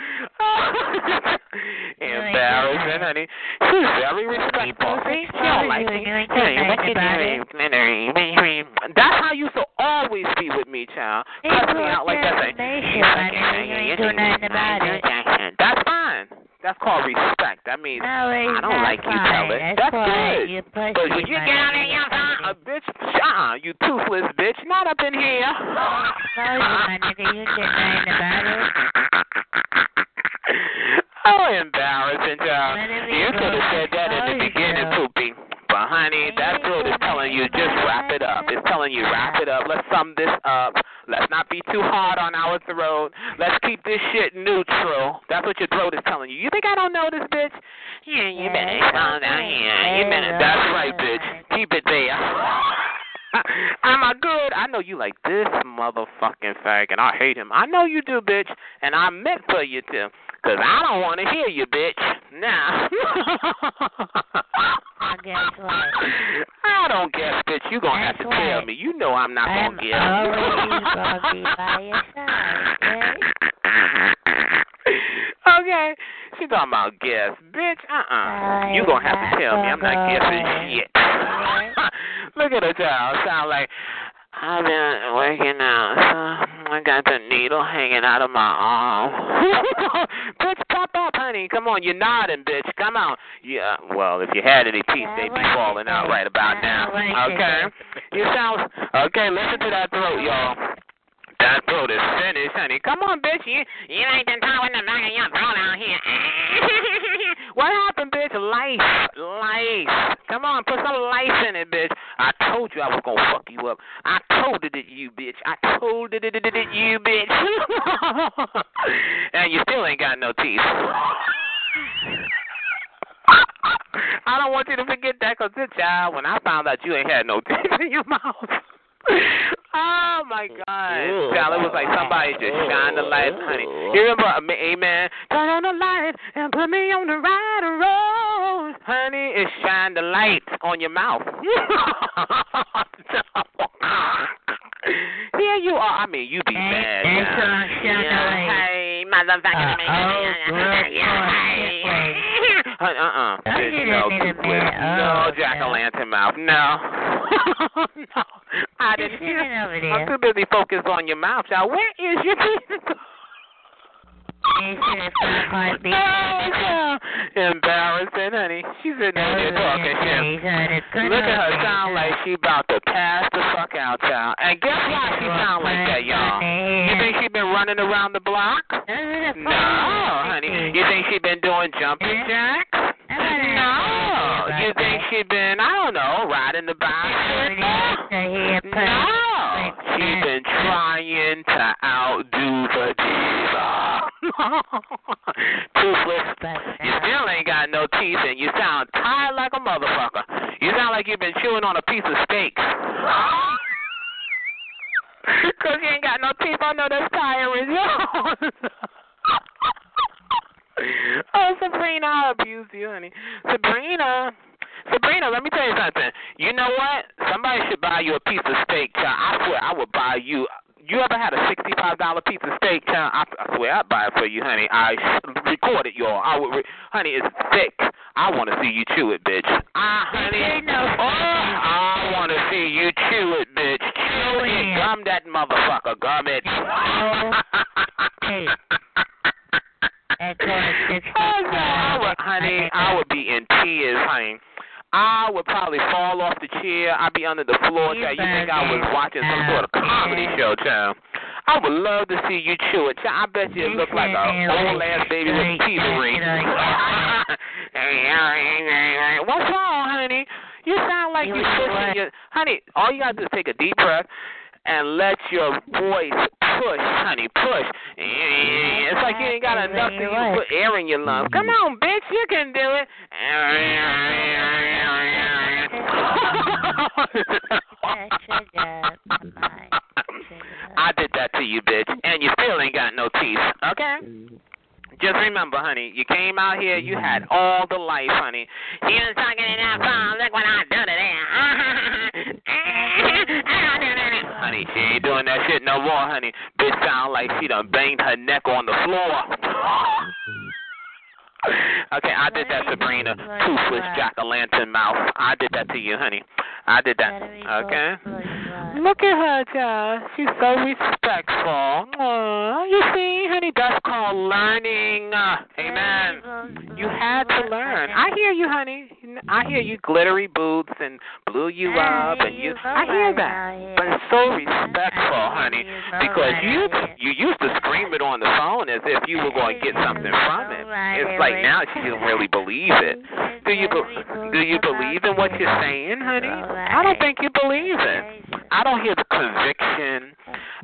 Embarrassing, honey. She's very respectful. She like me. Ain't doing nothing about it. (laughs) That's how you should always be with me, child. Cuss me out like that. Say, "You honey. fucking- You ain't doing nothing about it. That's. That's called respect. That means No, I don't like you, fine. tell it. That's That's good. You But when you get out of your you a bitch, uh, you toothless bitch, not up in here. Exposure, my nigga. You did nothing about it. (laughs) Oh, embarrassing, child. Let it be You could have said that in the beginning, Poopy. Honey, that throat is telling you just wrap it up. It's telling you wrap it up. Let's sum this up. Let's not be too hard on our throat. Let's keep this shit neutral. That's what your throat is telling you. You think I don't know this, bitch? Yeah, you better calm down. You better. That's right, bitch. Keep it there. (laughs) (laughs) Am I good? I know you like this motherfucking fag, and I hate him. I know you do, bitch, and I meant for you to. Cause I don't want to hear you, bitch. Nah. (laughs) Well, guess what? I don't guess, bitch. You're gonna have to That's tell me. You know I'm not gonna guess. always gonna be by your side, okay? okay. She talking about guess, bitch. Uh uh I You gonna have to tell me. I'm not not guessing shit. (laughs) Look at her child. Sound like I've been working out. So I got the needle hanging out of my arm. (laughs) bitch, pop up, honey. Come on, you're nodding, bitch. Come on. Yeah. Well, if you had any teeth, they'd be falling out right about now. Okay. You sound okay. Listen to that throat, y'all. That throat is finished, honey. Come on, bitch. You you ain't been talking the back of your throat out here. Life, life. Come on, put some life in it, bitch. I told you I was gonna fuck you up. I told it you, bitch. I told it you, bitch. (laughs) and you still ain't got no teeth. (laughs) I don't want you to forget that, cause this child, when I found out you ain't had no teeth in your mouth. Oh my God, child! It was like somebody just shined the light, honey. You remember, uh, Amen? Turn on the light and put me on the right road, honey. It shined the light on your mouth. (laughs) Here you are. I mean, you be That- bad. that now. song shine the yeah. Hey, motherfucker. Uh, oh, good yeah, point. hey. Uh uh. Oh, Bitch, no, didn't need a toothless. man. No, jack-o'-lantern mouth. No. (laughs) no. I didn't hear. I'm too busy focused on your mouth, child. Where is your teeth? You should have five heartbeats. Oh, Embarrassing, honey. She's over there talking shit. Look at her sound like she about to pass the fuck out, child. And guess why she sound like that, y'all? You think she been running around the block? No, honey. You think she been doing jumping jacks? No. You think she been, I don't know, riding the bicycle? No. She's been trying to outdo the diva. (laughs) Toothless. You still ain't got no teeth and you sound tired like a motherfucker. You sound like you've been chewing on a piece of steak. (laughs) Cause you ain't got no teeth. I know that's tiring. (laughs) Sabrina, I abused you, honey. Sabrina, Sabrina, let me tell you something. You know what? Somebody should buy you a piece of steak. Child. I swear, I would buy you. You ever had a sixty-five dollar piece of steak? Child? I, I swear, I'd buy it for you, honey. I recorded y'all. I would, re- honey. It's thick. I want to see you chew it, bitch. Ah, honey. Oh, I want to see you chew it, bitch. Chew it. Gum that motherfucker. Gum it. Hey. Honey, I would be in tears, honey. I would probably fall off the chair. I'd be under the floor. You child. You think I was watching some sort of comedy show, child? I would love to see you chew it. Child, I bet you it look like a old ass baby with teeth ring. (laughs) What's wrong, honey? You sound like You you was pushing your honey. All you gotta do is take a deep breath and let your voice push, honey, push. It's like you ain't got enough to even put air in your lungs. Come on, bitch, you can do it. (laughs) I did that to you, bitch, and you still ain't got no teeth, okay? Just remember, honey, you came out here, you had all the life, honey. She was talking in that phone. Look what I do to that. (laughs) honey, she ain't doing that shit no more, honey. Bitch sound like she done banged her neck on the floor. (laughs) okay, I did that, Sabrina. Toothless jack o' lantern mouth. I did that to you, honey. I did that. Okay. Look at her, child. She's so respectful. Aw, you see, honey, that's called learning. Uh, amen. You had to learn. I hear you, honey. I hear you. Glittery boots and blew you up, and you. I hear that. But it's so respectful, honey, because you you used to scream it on the phone as if you were going to get something from it. It's like now she doesn't really believe it. (laughs) Do you do you believe in what you're saying, honey? I don't think you believe it. I don't hear the conviction.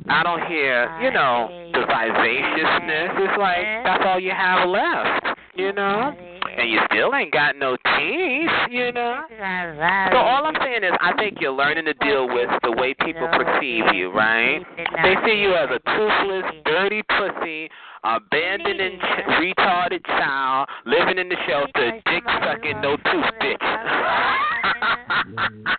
I don't hear, you know, the vivaciousness. It's like that's all you have left, you know? And you still ain't got no teeth, you know? So all I'm saying is I think you're learning to deal with the way people perceive you, right? They see you as a toothless, dirty pussy, abandoned and ch- retarded child, living in the shelter, dick sucking, no tooth bitch. (laughs)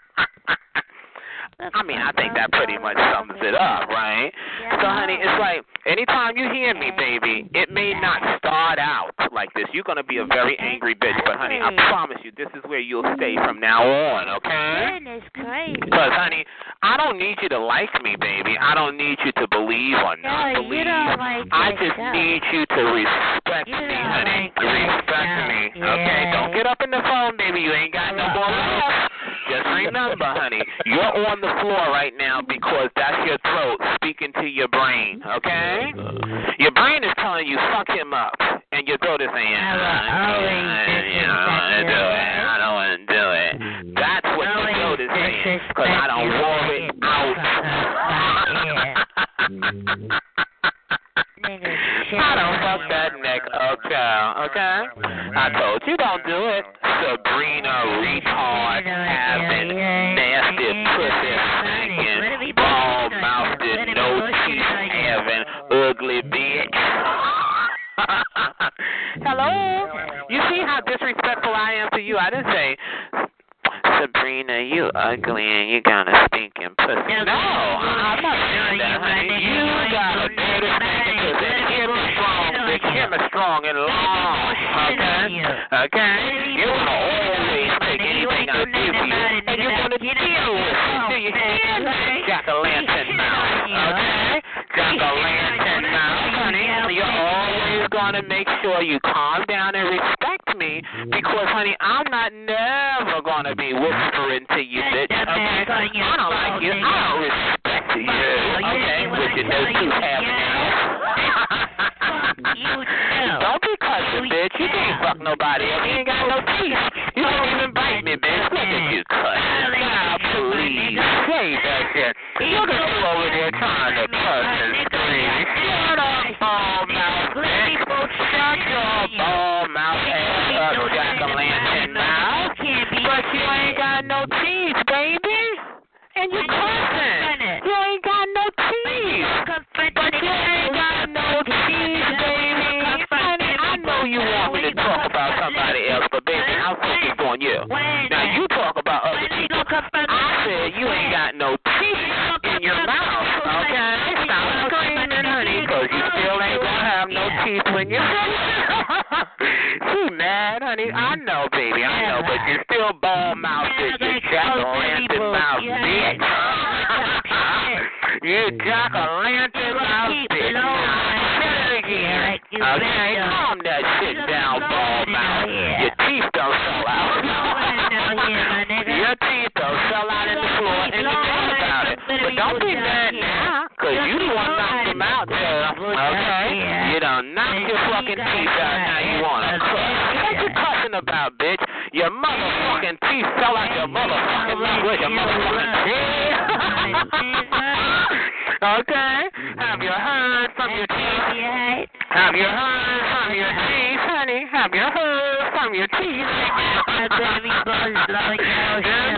I mean, I think that pretty much sums it up, right? Yeah. So, honey, it's like anytime you hear me, baby, it may not start out like this. You're gonna be a very angry bitch, but honey, I promise you, this is where you'll stay from now on, okay? Goodness crazy. Because, honey, I don't need you to like me, baby. I don't need you to believe or not No, believe. like I just need you to respect You me, honey. like respect me, okay? Don't get up in the phone, baby. You ain't got no more left. Just remember, honey, you're on the floor right now because that's your throat speaking to your brain, okay? Your brain is telling you fuck him up, and your throat is saying, I will "I don't want to do it. I don't want to do it. That's what your throat is saying, because I don't want it out. (laughs) (laughs) I don't fuck that neck up, child, okay? I told you don't do it. Sabrina retard having nasty pussy singing, ball mouthed, no teeth having ugly bitch. (laughs) Hello? You see how disrespectful I am to you? I didn't say Sabrina, you ugly and you got a stinking pussy. No, I'm not saying that, honey. You got a bitch. Him strong and long. Okay? Okay? You're gonna always take anything I give you. And you're gonna deal with it. Do you hear me? Jack o' lantern mouth. Okay? Jack o' lantern mouth, honey. You're always gonna make sure you calm down and respect me because, honey, I'm not never gonna be whispering to you, bitch. Okay? I don't like you. I don't respect you. Okay? With your no tooth having it? You Don't be cussing, bitch. You can't fuck nobody else. You ain't got no teeth. You don't even bite me, bitch. Look at you cuss. Now, please. Say that shit. Look at you over there trying to cuss and scream. Shut up, ball mouth, bitch. Shut your ball mouth ass up, jack-o'-lantern mouth. But you ain't got no teeth, baby. And you cussing. You (laughs) she mad, honey. I know, baby. I know, but you're still ball mouthed. You jack o' lantern mouth bitch. (laughs) you jack o' lantern mouth bitch. Okay, calm that shit down, ball mouth. Your teeth don't fall out. Your fucking teeth out, now you want to cuss. What you cussing about, bitch? Your motherfucking teeth fell out your motherfucking mouth with your motherfucking teeth. (laughs) okay? Have you heard from your teeth? Have you heard from your teeth, honey? Have you heard from your teeth? Them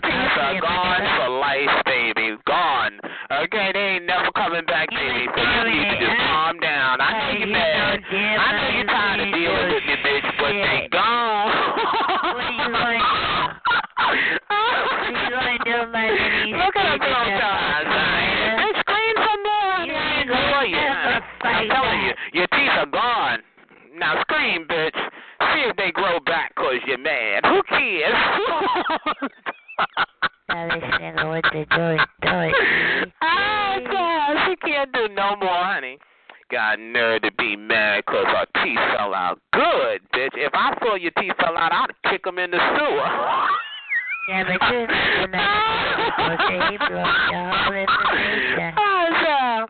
teeth are gone for life, baby. Gone. Okay, they ain't never coming back, baby. So you need to just down. I know you're mad. I know you're tired of dealing with me, bitch, but they gone. (laughs) Look at them sometimes, honey. They scream some more. I ain't you. I'm telling you, your teeth are gone. Now scream, bitch. See if they grow back cause you're mad. Who cares? (laughs) oh, (laughs) God, she can't do no more, honey. Got nerve to be mad cause her teeth fell out. Good, bitch. If I saw your teeth fell out, I'd kick them in the sewer. (laughs) Yeah, but you okay, (laughs) he broke the whole information. Oh,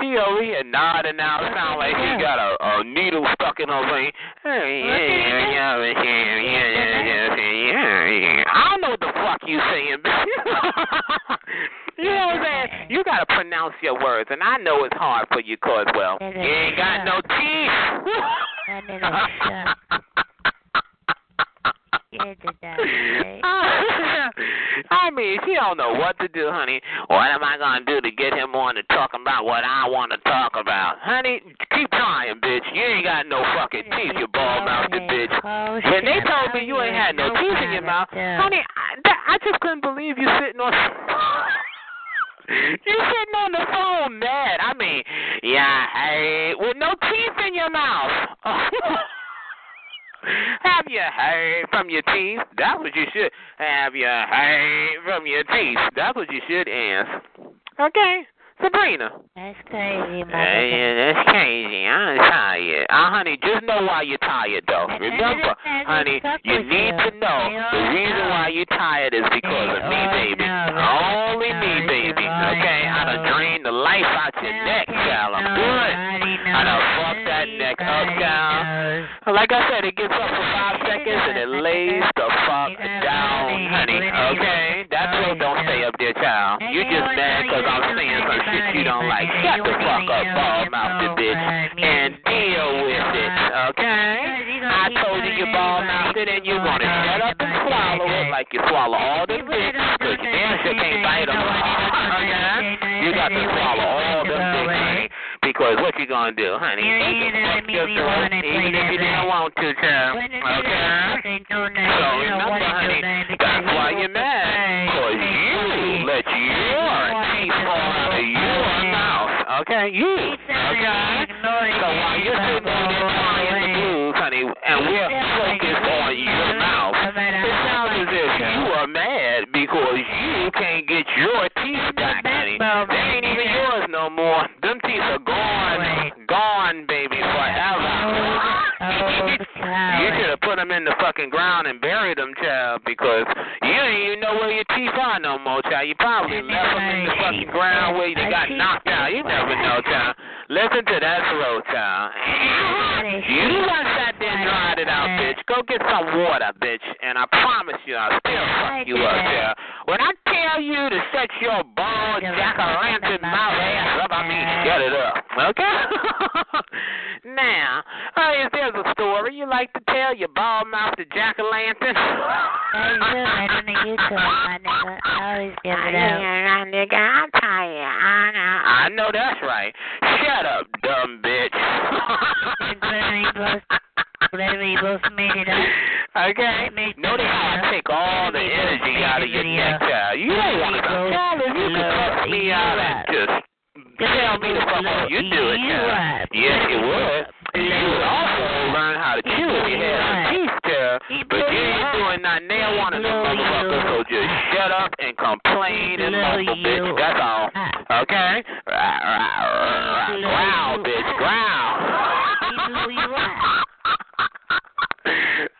she over here nodding now. Sound like she got a, a needle stuck in her vein. I don't know what the fuck you saying, bitch. (laughs) you know what I'm saying? You gotta pronounce your words, and I know it's hard for you, cause well, you ain't got no teeth. (laughs) That little shut. Yeah, did that, right? (laughs) Oh. (laughs) I mean, she don't know what to do, honey. What am I gonna do to get him on to talk about what I want to talk about, honey? Keep trying, bitch. You ain't got no fucking teeth, you bald mouthed bitch. When they told me you ain't had no teeth in your mouth, honey, I, that, I just couldn't believe you sitting on. (laughs) You sitting on the phone mad. I mean, yeah, hey, with no teeth in your mouth. Have you heard from your teeth? That's what you should. Have you heard from your teeth? That's what you should ask. Okay, Sabrina. That's crazy, Uh, mother. yeah, that's crazy. I'm tired. Uh, honey, just know why you're tired, though. Remember, honey, you need you. to know the reason know. why you're tired is because They of me, baby. know. Only me, baby. Okay, I done drained the life out your neck, child. I'm good. I done fucked that neck up, child. Like I said, it gets up for five seconds and it lays the fuck down, honey. Okay? That throat don't stay up there, child. You just mad because I'm saying some shit you don't like. Shut the fuck up, ball mouthed bitch, and deal with it, okay? I told you you're ball mouthed and you're going to shut up and swallow it like you swallow all the dicks because you damn sure can't bite them. Okay? You got to swallow all them dicks. Because what you gonna do, honey? You can know, fuck me, we throat, wanna play that you didn't want to, child. Okay? So remember, honey, that's why you're mad. You your teeth fall out of your mouth. Okay? You. Okay? So while you're sitting on crying the blues, honey, and we're focused on your mouth, it sounds as if you are mad because you can't get your teeth more, child. You probably left them in the fucking ground where they got knocked out. You never know, child. Listen to that throat, child. You done sat there and dried it out, bitch. Go get some water, bitch, and I promise you I'll still fuck you up, child. When I tell you to shut your bald jack-o'-lantern mouth ass up, Shut it up, okay? (laughs) now, uh, if there's a story you like to tell, your bald mouth the jack-o'-lantern. I nigga, I'm tired. I know. I know that's right. Shut up, dumb bitch. Okay? Notice how I take all the energy out of your neck, child. You don't want to Child, if you could cut me out and just tell me the fuck up, you do it, child. Yes, you would. You would also learn how to chew if you had some teeth, child. But you ain't doing nothing. They don't want to motherfucker. So just shut up and complain and mumble, bitch. That's all. Okay? Growl, bitch. Growl. (laughs)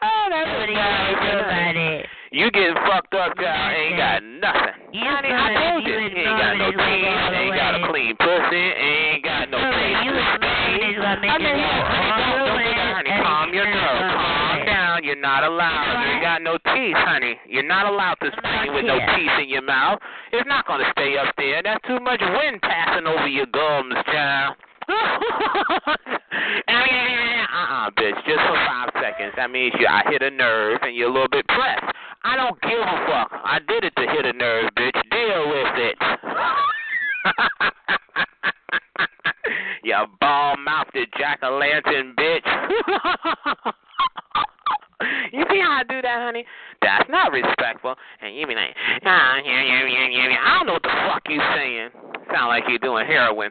Oh, that's what about it. You getting fucked up, girl. Ain't got nothing. You Honey, I told you. Ain't got no teeth. Ain't got a clean pussy. Ain't got no face. You was is what I mean, honey, calm your nerves. Calm down. You're not allowed. You ain't got no teeth, honey. You're not allowed to scream with no teeth in your mouth. It's not gonna stay up there. That's too much wind passing over your gums, child. (laughs) uh-uh, bitch. Just for five seconds. That means you I hit a nerve and you're a little bit pressed. I don't give a fuck. I did it to hit a nerve, bitch. Deal with it. (laughs) you ball mouthed jack o' lantern, bitch. (laughs) you see how I do that, honey? That's not respectful. And you be like, ah, yeah, yeah, yeah, yeah. I don't know what the fuck you saying. Sound like you're doing heroin.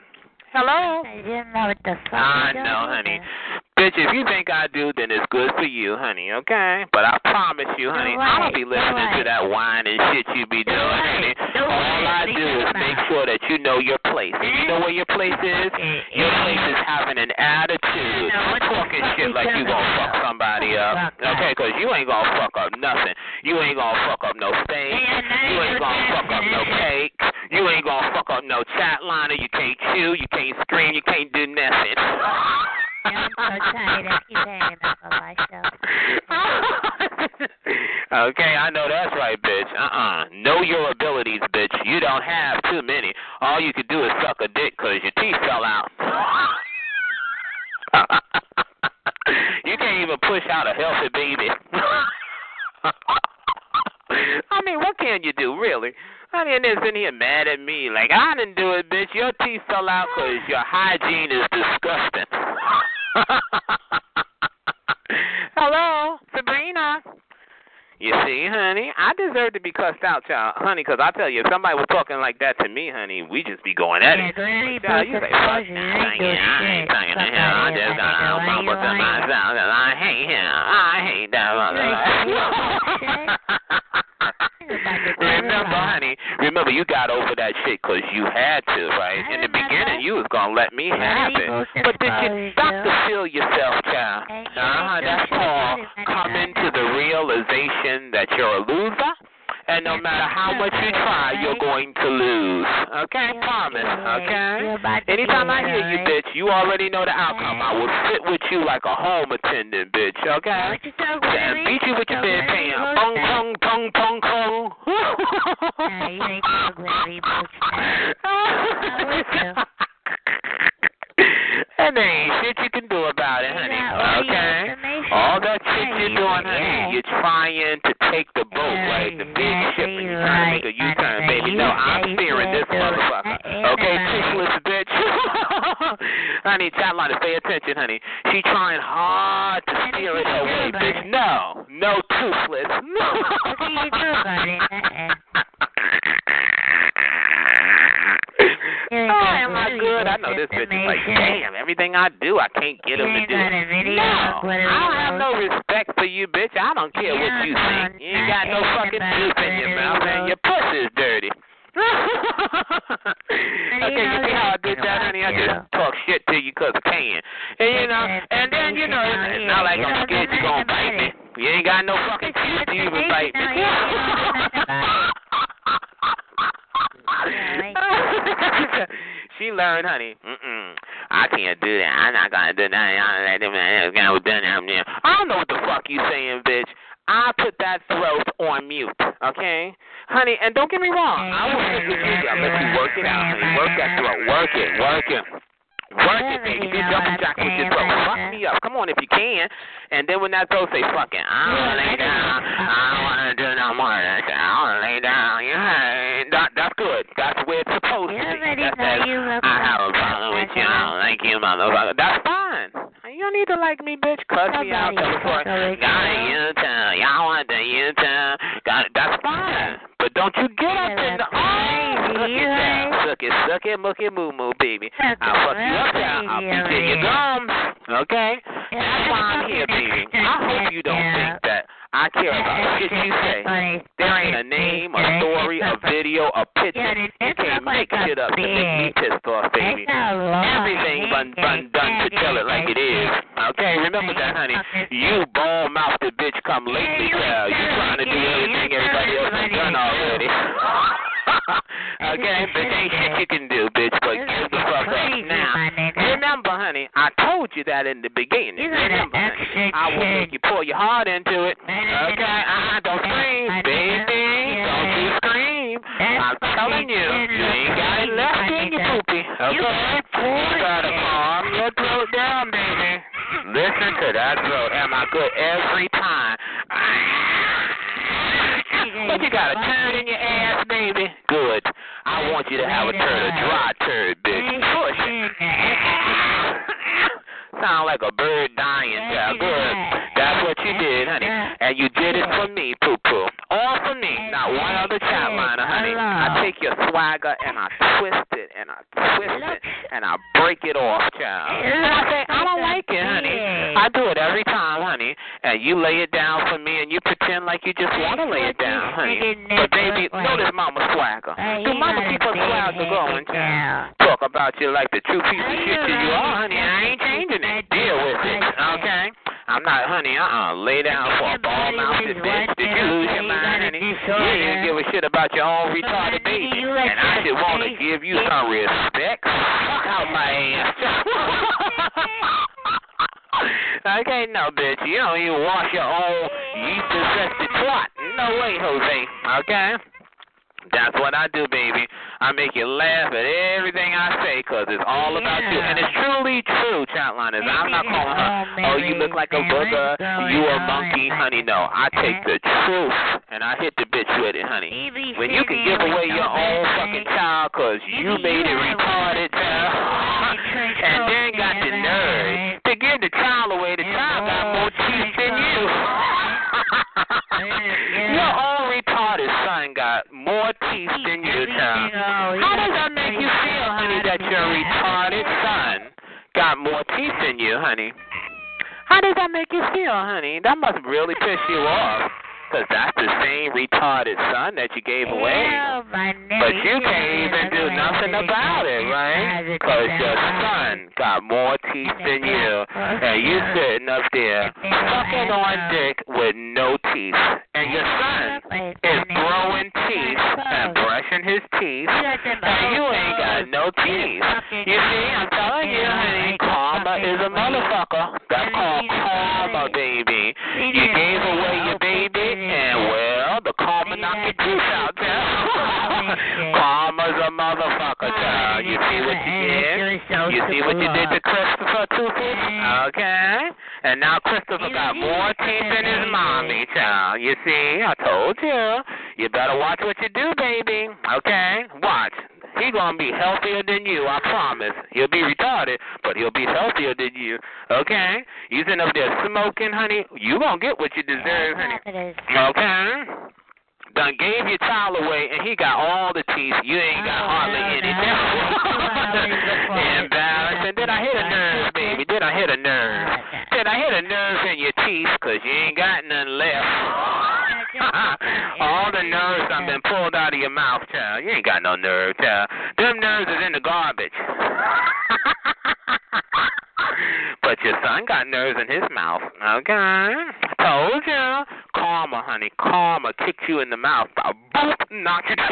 Hello? I didn't know what the fuck. I know, honey. Bitch, if you think I do, then it's good for you, honey, okay? But I promise you, honey, I don't be listening to that whine and shit you be doing, honey. All I do is make sure that you know your place. And you know where your place is? Your place is having an attitude. Talking shit like you gonna fuck somebody up. Okay, because you ain't gonna fuck up nothing. You ain't gonna fuck up no steak. You ain't gonna fuck up no cake. You ain't gonna fuck up no chat liner. You can't chew. You can't scream. You can't do nothing. I'm so tired. I keep hanging up on myself. okay, I know that's right, bitch. Uh-uh. Know your abilities, bitch. You don't have too many. All you could do is suck a dick because your teeth fell out. (laughs) you can't even push out a healthy baby. (laughs) I mean, what can you do, really? I mean, they're sitting here mad at me. Like, I didn't do it, bitch. Your teeth fell out because your hygiene is disgusting. (laughs) Hello, Sabrina. You see, honey, I deserve to be cussed out, child, honey, because I tell you, if somebody was talking like that to me, honey, we just be going at it. Yeah, you say, fuck, yeah, I ain't talking to him. I just got to mama to myself, and I hate him. I hate that mother. (laughs) remember, honey, remember you got over that shit because you had to, right? In the beginning, you was gonna let me have it, but did you stop to feel yourself, child? Uh-huh, that's called coming to the realization that you're a loser. And no matter how much you try, you're going to lose. Okay? Promise. Okay? Anytime I hear you, bitch, you already know the outcome. I will sit with you like a home attendant, bitch. Okay? And beat you with your bedpan. Pong, pong, pong, pong, pong. you ain't so glary, bitch. And there ain't shit you can do about it, honey. Okay? All that shit you're doing, honey, you're trying to take the boat, right? The big ship, and you're trying to make a U-turn, baby. No, I'm steering this motherfucker. Okay, toothless bitch. (laughs) honey, chat line, pay attention, honey. She trying hard to steer it away, bitch. No, no toothless. What do you do about it? Oh, am I good? I know this bitch is like, damn, everything I do, I can't get him to do it. No, I don't have no respect for you, bitch. I don't care what you think. You ain't got no fucking teeth in your mouth, and your pussy is dirty. okay, you see how I did that, honey? I just talk shit to you because I can. And, you know, and then, you know, it's not like I'm scared you going to bite me. You ain't got no fucking teeth to even bite me. (laughs) she learned, honey. Mm-mm. I can't do that. I'm not gonna do that. I don't know what the fuck you saying, bitch. I put that throat on mute, okay, honey. And don't get me wrong. I will sit with you. I'll let you work it out, honey. Work that throat. Work it. Work it. Work it, baby. Do jumping jack with your throat. Fuck me up. Come on if you can. And then when that throat say fucking, I don't lay down. I don't want to do no more. Don't lay down. Yeah, that, that's good. That's where it's supposed to be. That says, I have a problem with you. I don't like you, motherfucker. That's fine. You don't need to like me, bitch. Cuss me out. Me Got a U-turn. Y'all want the U-turn. Got it. That's fine. But don't you get up in the oh, suck it down, suck it, suck it, it, moo moo, baby. I'll fuck you up down. I'll beat in your gums. Okay, that's why I'm here, baby. I hope you don't think that I care about (laughs) shit you say. There ain't a name, a story, a video, a picture. You can't make shit up to make me pissed off, baby. Everything been, been done to tell it like it is. Okay, remember that, honey. You ball mouthed bitch come lately, child. You trying to do everything everybody else has done already. (laughs) (laughs) okay, but ain't shit you can do, bitch, but give the fuck up. Now, remember, honey, I told you that in the beginning. You Remember, honey, I will make you pour your heart into it. Okay, uh-uh, don't scream, baby. Don't you scream. I'm telling you, you ain't got it left in your poopy. Okay? You gotta calm your throat down, baby. Listen to that throat. Am I good every time? But you got a turd in your ass, baby. Good. I want you to have a turd, a dry turd, bitch. Push. Sound like a bird dying, child. Good. That's what you did, honey. And you did it for me, poo poo. All for me. Not one other chat liner, honey. I take your swagger and I twist it and I twist it and I break it off, child. And I say, I don't like it, honey. I do it every time, honey. And you lay it down for me and you pretend like you just want to lay it down, honey. But baby, notice mama swagger. Do mama keep her swagger going, child. Talk about you like the true piece of shit that you are, honey. I ain't changing it. Deal with it, okay? I'm not, honey. Uh uh Lay down for a ball mouthed bitch. Did you lose your mind, honey? You didn't give a shit about your own retarded baby. And I should want to give you some respect. Fuck out my ass. (laughs) okay, no, bitch. You don't even wash your own yeast infested twat. No way, Jose. Okay? That's what I do, baby. I make you laugh at everything I say because it's all about you. And it's truly true, Chatliners. I'm not calling her, oh, you look like a booger, you a monkey, honey. No, I take the truth and I hit the bitch with it, honey. When you can give away your own fucking child because you made it retarded, child, (laughs) and then got the nerve to give the child away, the child got more teeth than you. (laughs) Your own retarded son got more teeth than you, child. How does that make you feel, honey, that your retarded son got more teeth than you, honey? How does that make you feel, honey? That must really piss you off. Because that's the same retarded son that you gave away. But you can't even do nothing about it, right? Because your son got more teeth than you. And you sitting up there sucking on dick with no teeth. And your son is growing teeth and brushing his teeth. And you ain't got no teeth. You see, I'm telling you, honey, karma is a motherfucker. That's called karma, baby. You gave away your knocked teeth out, child. (laughs) Karma's a motherfucker, child. You see what you did? You see what you did to Christopher Toothy? Okay. And now Christopher got more teeth than his mommy, child. You see? I told you. You better watch what you do, baby. Okay? Watch. He gonna be healthier than you, I promise. He'll be retarded, but he'll be healthier than you. Okay? You sitting up there smoking, honey. You gonna get what you deserve, honey. Okay? Done gave your child away, and he got all the teeth. You ain't got hardly any. (laughs) Embarrassing. Did I hit a nerve, baby? Did I hit a nerve? Did I hit a nerve in your teeth? Cause you ain't got none left. (laughs) All the nerves have been pulled out of your mouth, child. You ain't got no nerve, child. Them nerves is in the garbage. (laughs) but your son got nerves in his mouth. Okay. Told you. Karma, honey. Karma kicked you in the mouth. Boop, knocked you down.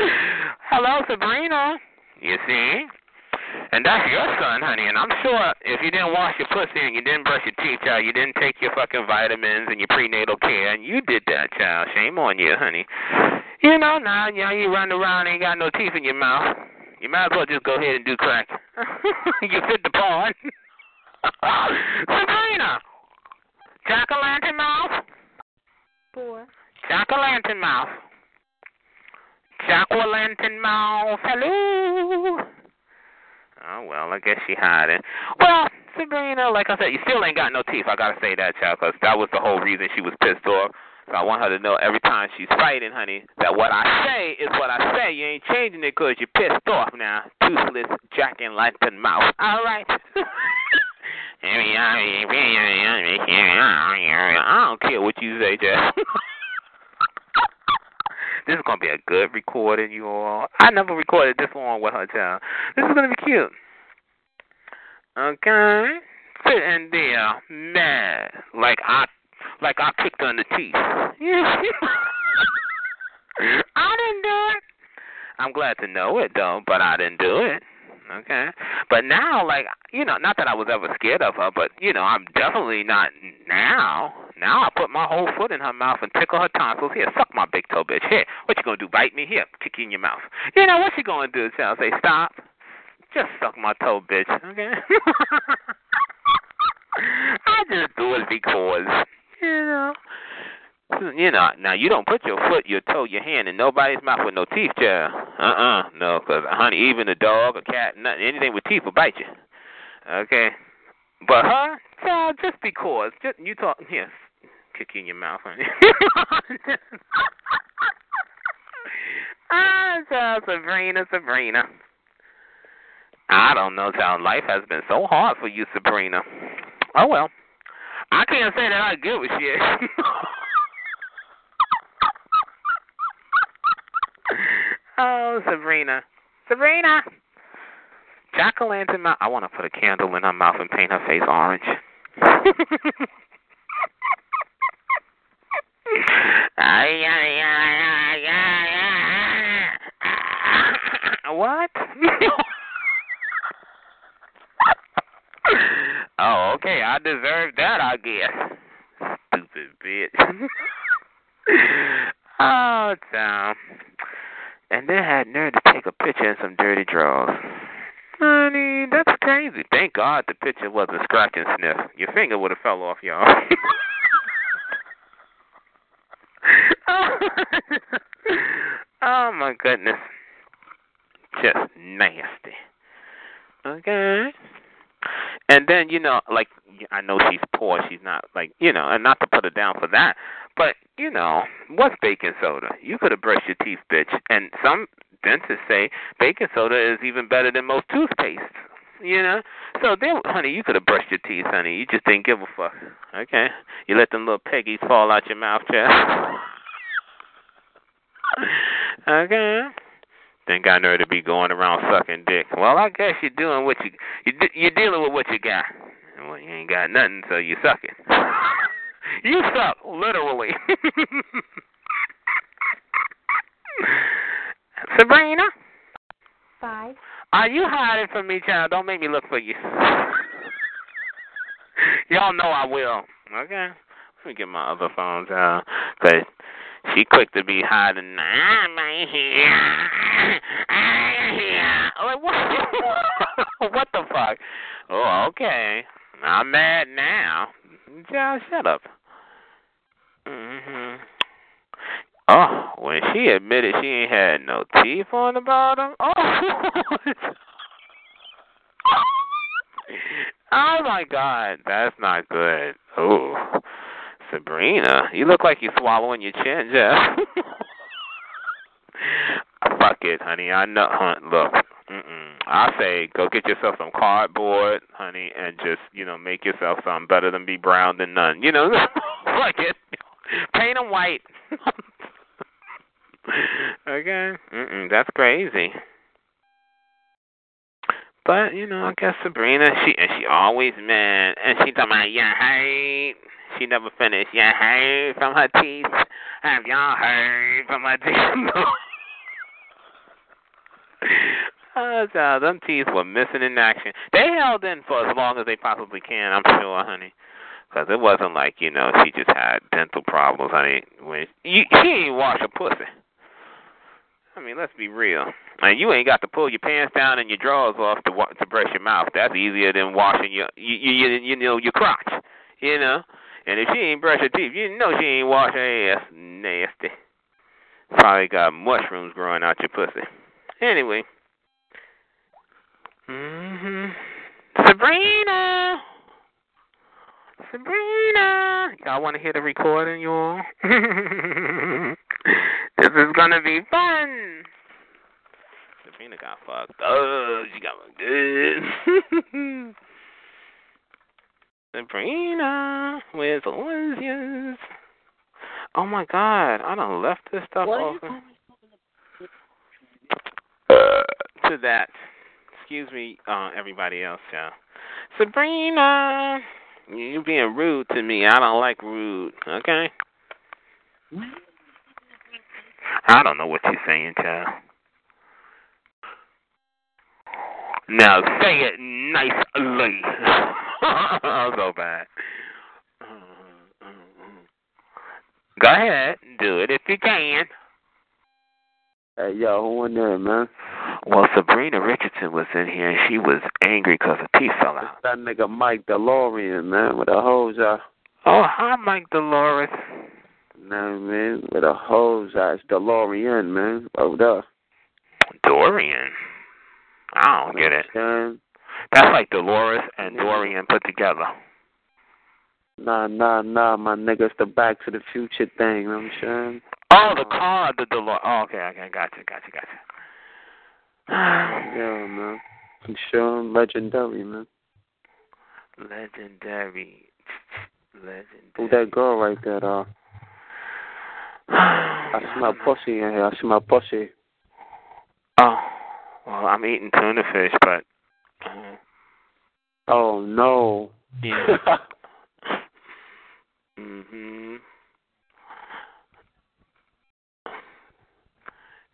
(laughs) Hello, Sabrina. You see? And that's your son, honey. And I'm sure if you didn't wash your pussy and you didn't brush your teeth, child, you didn't take your fucking vitamins and your prenatal care, and you did that, child. Shame on you, honey. You know, now, now you run around and ain't got no teeth in your mouth. You might as well just go ahead and do crack. (laughs) you fit the part. (laughs) Sabrina! Jack o' lantern mouth? Four. Jack o' lantern mouth. Jack o' lantern mouth. Hello. Oh well, I guess she hiding. Well, Sabrina, like I said, you still ain't got no teeth. I gotta say that, child, 'cause that was the whole reason she was pissed off. So I want her to know every time she's fighting, honey, that what I say is what I say. You ain't changing it 'cause you're pissed off now. Toothless, jack and lantern mouth. All right. (laughs) I don't care what you say, Jeff. (laughs) this is gonna be a good recording, you all. I never recorded this long with her, child. This is gonna be cute. Okay, sit in there, mad, like I, like I kicked her in the teeth. (laughs) I didn't do it. I'm glad to know it though, but I didn't do it. Okay. But now, like, you know, not that I was ever scared of her, but, you know, I'm definitely not now. Now I put my whole foot in her mouth and tickle her tonsils. Here, suck my big toe, bitch. Here, what you gonna do? Bite me? Here, kick you in your mouth. You know, what you gonna do? I'll say, stop. Just suck my toe, bitch. Okay? (laughs) I just do it because, you know. (laughs) You know, now you don't put your foot, your toe, your hand in nobody's mouth with no teeth, child. Uh-uh, no, because, honey, even a dog, a cat, nothing, anything with teeth will bite you. Okay? But her, child, just because, just, you talk, here, kick you in your mouth, honey. (laughs) ah, child, Sabrina, Sabrina. I don't know, child, life has been so hard for you, Sabrina. Oh, well. I can't say that I give a shit. (laughs) Oh, Sabrina. Sabrina! Jack o' lantern mouth. I want to put a candle in her mouth and paint her face orange. what? (laughs) oh, okay. I deserve that, I guess. Stupid bitch. (laughs) oh, damn and then had nerve to take a picture in some dirty drawers. Honey, that's crazy. Thank God the picture wasn't scratch and sniff. Your finger would have fell off, y'all. (laughs) oh my goodness. Just nasty. Okay. And then, you know, like I know she's poor, she's not like you know, and not to put her down for that, but you know, what's baking soda? You could have brushed your teeth, bitch. And some dentists say baking soda is even better than most toothpaste. You know, so they, honey, you could have brushed your teeth, honey. You just didn't give a fuck. Okay, you let them little peggies fall out your mouth, child. (laughs) okay. Then got nerve to be going around sucking dick. Well, I guess you're doing what you you you're dealing with what you got. Well, you ain't got nothing, so you suck it. (laughs) You suck, literally. Sabrina? Five. Are you hiding from me, child? Don't make me look for you. Y'all know I will. Okay. Let me get my other phones out. Cause she quick to be hiding. I'm right here. I'm here. Like, what? (laughs) what the fuck? Oh, okay. I'm mad now. Child, shut up. Mhm. Oh, when she admitted she ain't had no teeth on the bottom. Oh. (laughs) oh my God, that's not good. Oh, Sabrina, you look like you're swallowing your chin, Jeff. (laughs) Fuck it, honey. I know. Look, Mm-mm. I say go get yourself some cardboard, honey, and just you know make yourself something better than be brown than none. You know, (laughs) like it. Paint them white. (laughs) okay. Mm-mm, that's crazy. But you know, I guess Sabrina, she and she always man, and she talking about yeah, hey. She never finished. Yeah, hey, from her teeth. Have y'all heard from her teeth? (laughs) oh, uh, child, them teeth were missing in action. They held in for as long as they possibly can. I'm sure, honey. Because it wasn't like, you know, she just had dental problems. Mean, when you, she ain't wash her pussy. I mean, let's be real. And you ain't got to pull your pants down and your drawers off to to brush your mouth. That's easier than washing your you you you know your crotch. You know. And if she ain't brush her teeth, you know she ain't wash her ass. Nasty. Probably got mushrooms growing out your pussy. Anyway. Mhm. Sabrina. Sabrina. Y'all want to hear the recording, y'all? (laughs) this is gonna be fun. Sabrina got fucked up. She got fucked good. (laughs) Sabrina, where's Elysius? Oh my God, I done left this stuff open. Uh, to that. Excuse me, uh, everybody else, yeah. Sabrina, you being rude to me. I don't like rude. Okay. I don't know what you're saying, child. Now say it nicely. (laughs) I'll go bad. Go ahead, do it if you can. Hey, yo, who in there, man? Well, Sabrina Richardson was in here and she was angry because her teeth fell out. That nigga Mike DeLorean, man, with a hose out. Oh, hi, Mike Dolores. Nah, man, with a hose out. It's DeLorean, man. Hold up. Dorian. I don't get it. That's like Dolores and Dorian put together. Nah, nah, nah, my nigga. It's the Back to the Future thing, you know what I'm saying? Oh, the car, the Dolores. Oh, okay, okay, gotcha, gotcha, gotcha. (sighs) Yeah, man. I'm sure legendary, man. Legendary. (laughs) Legendary. Who that girl right there, uh? (sighs) I smell pussy in here. I smell pussy. Oh, well, I'm eating tuna fish, but. Uh, Oh, no. yeah. (laughs) mhm.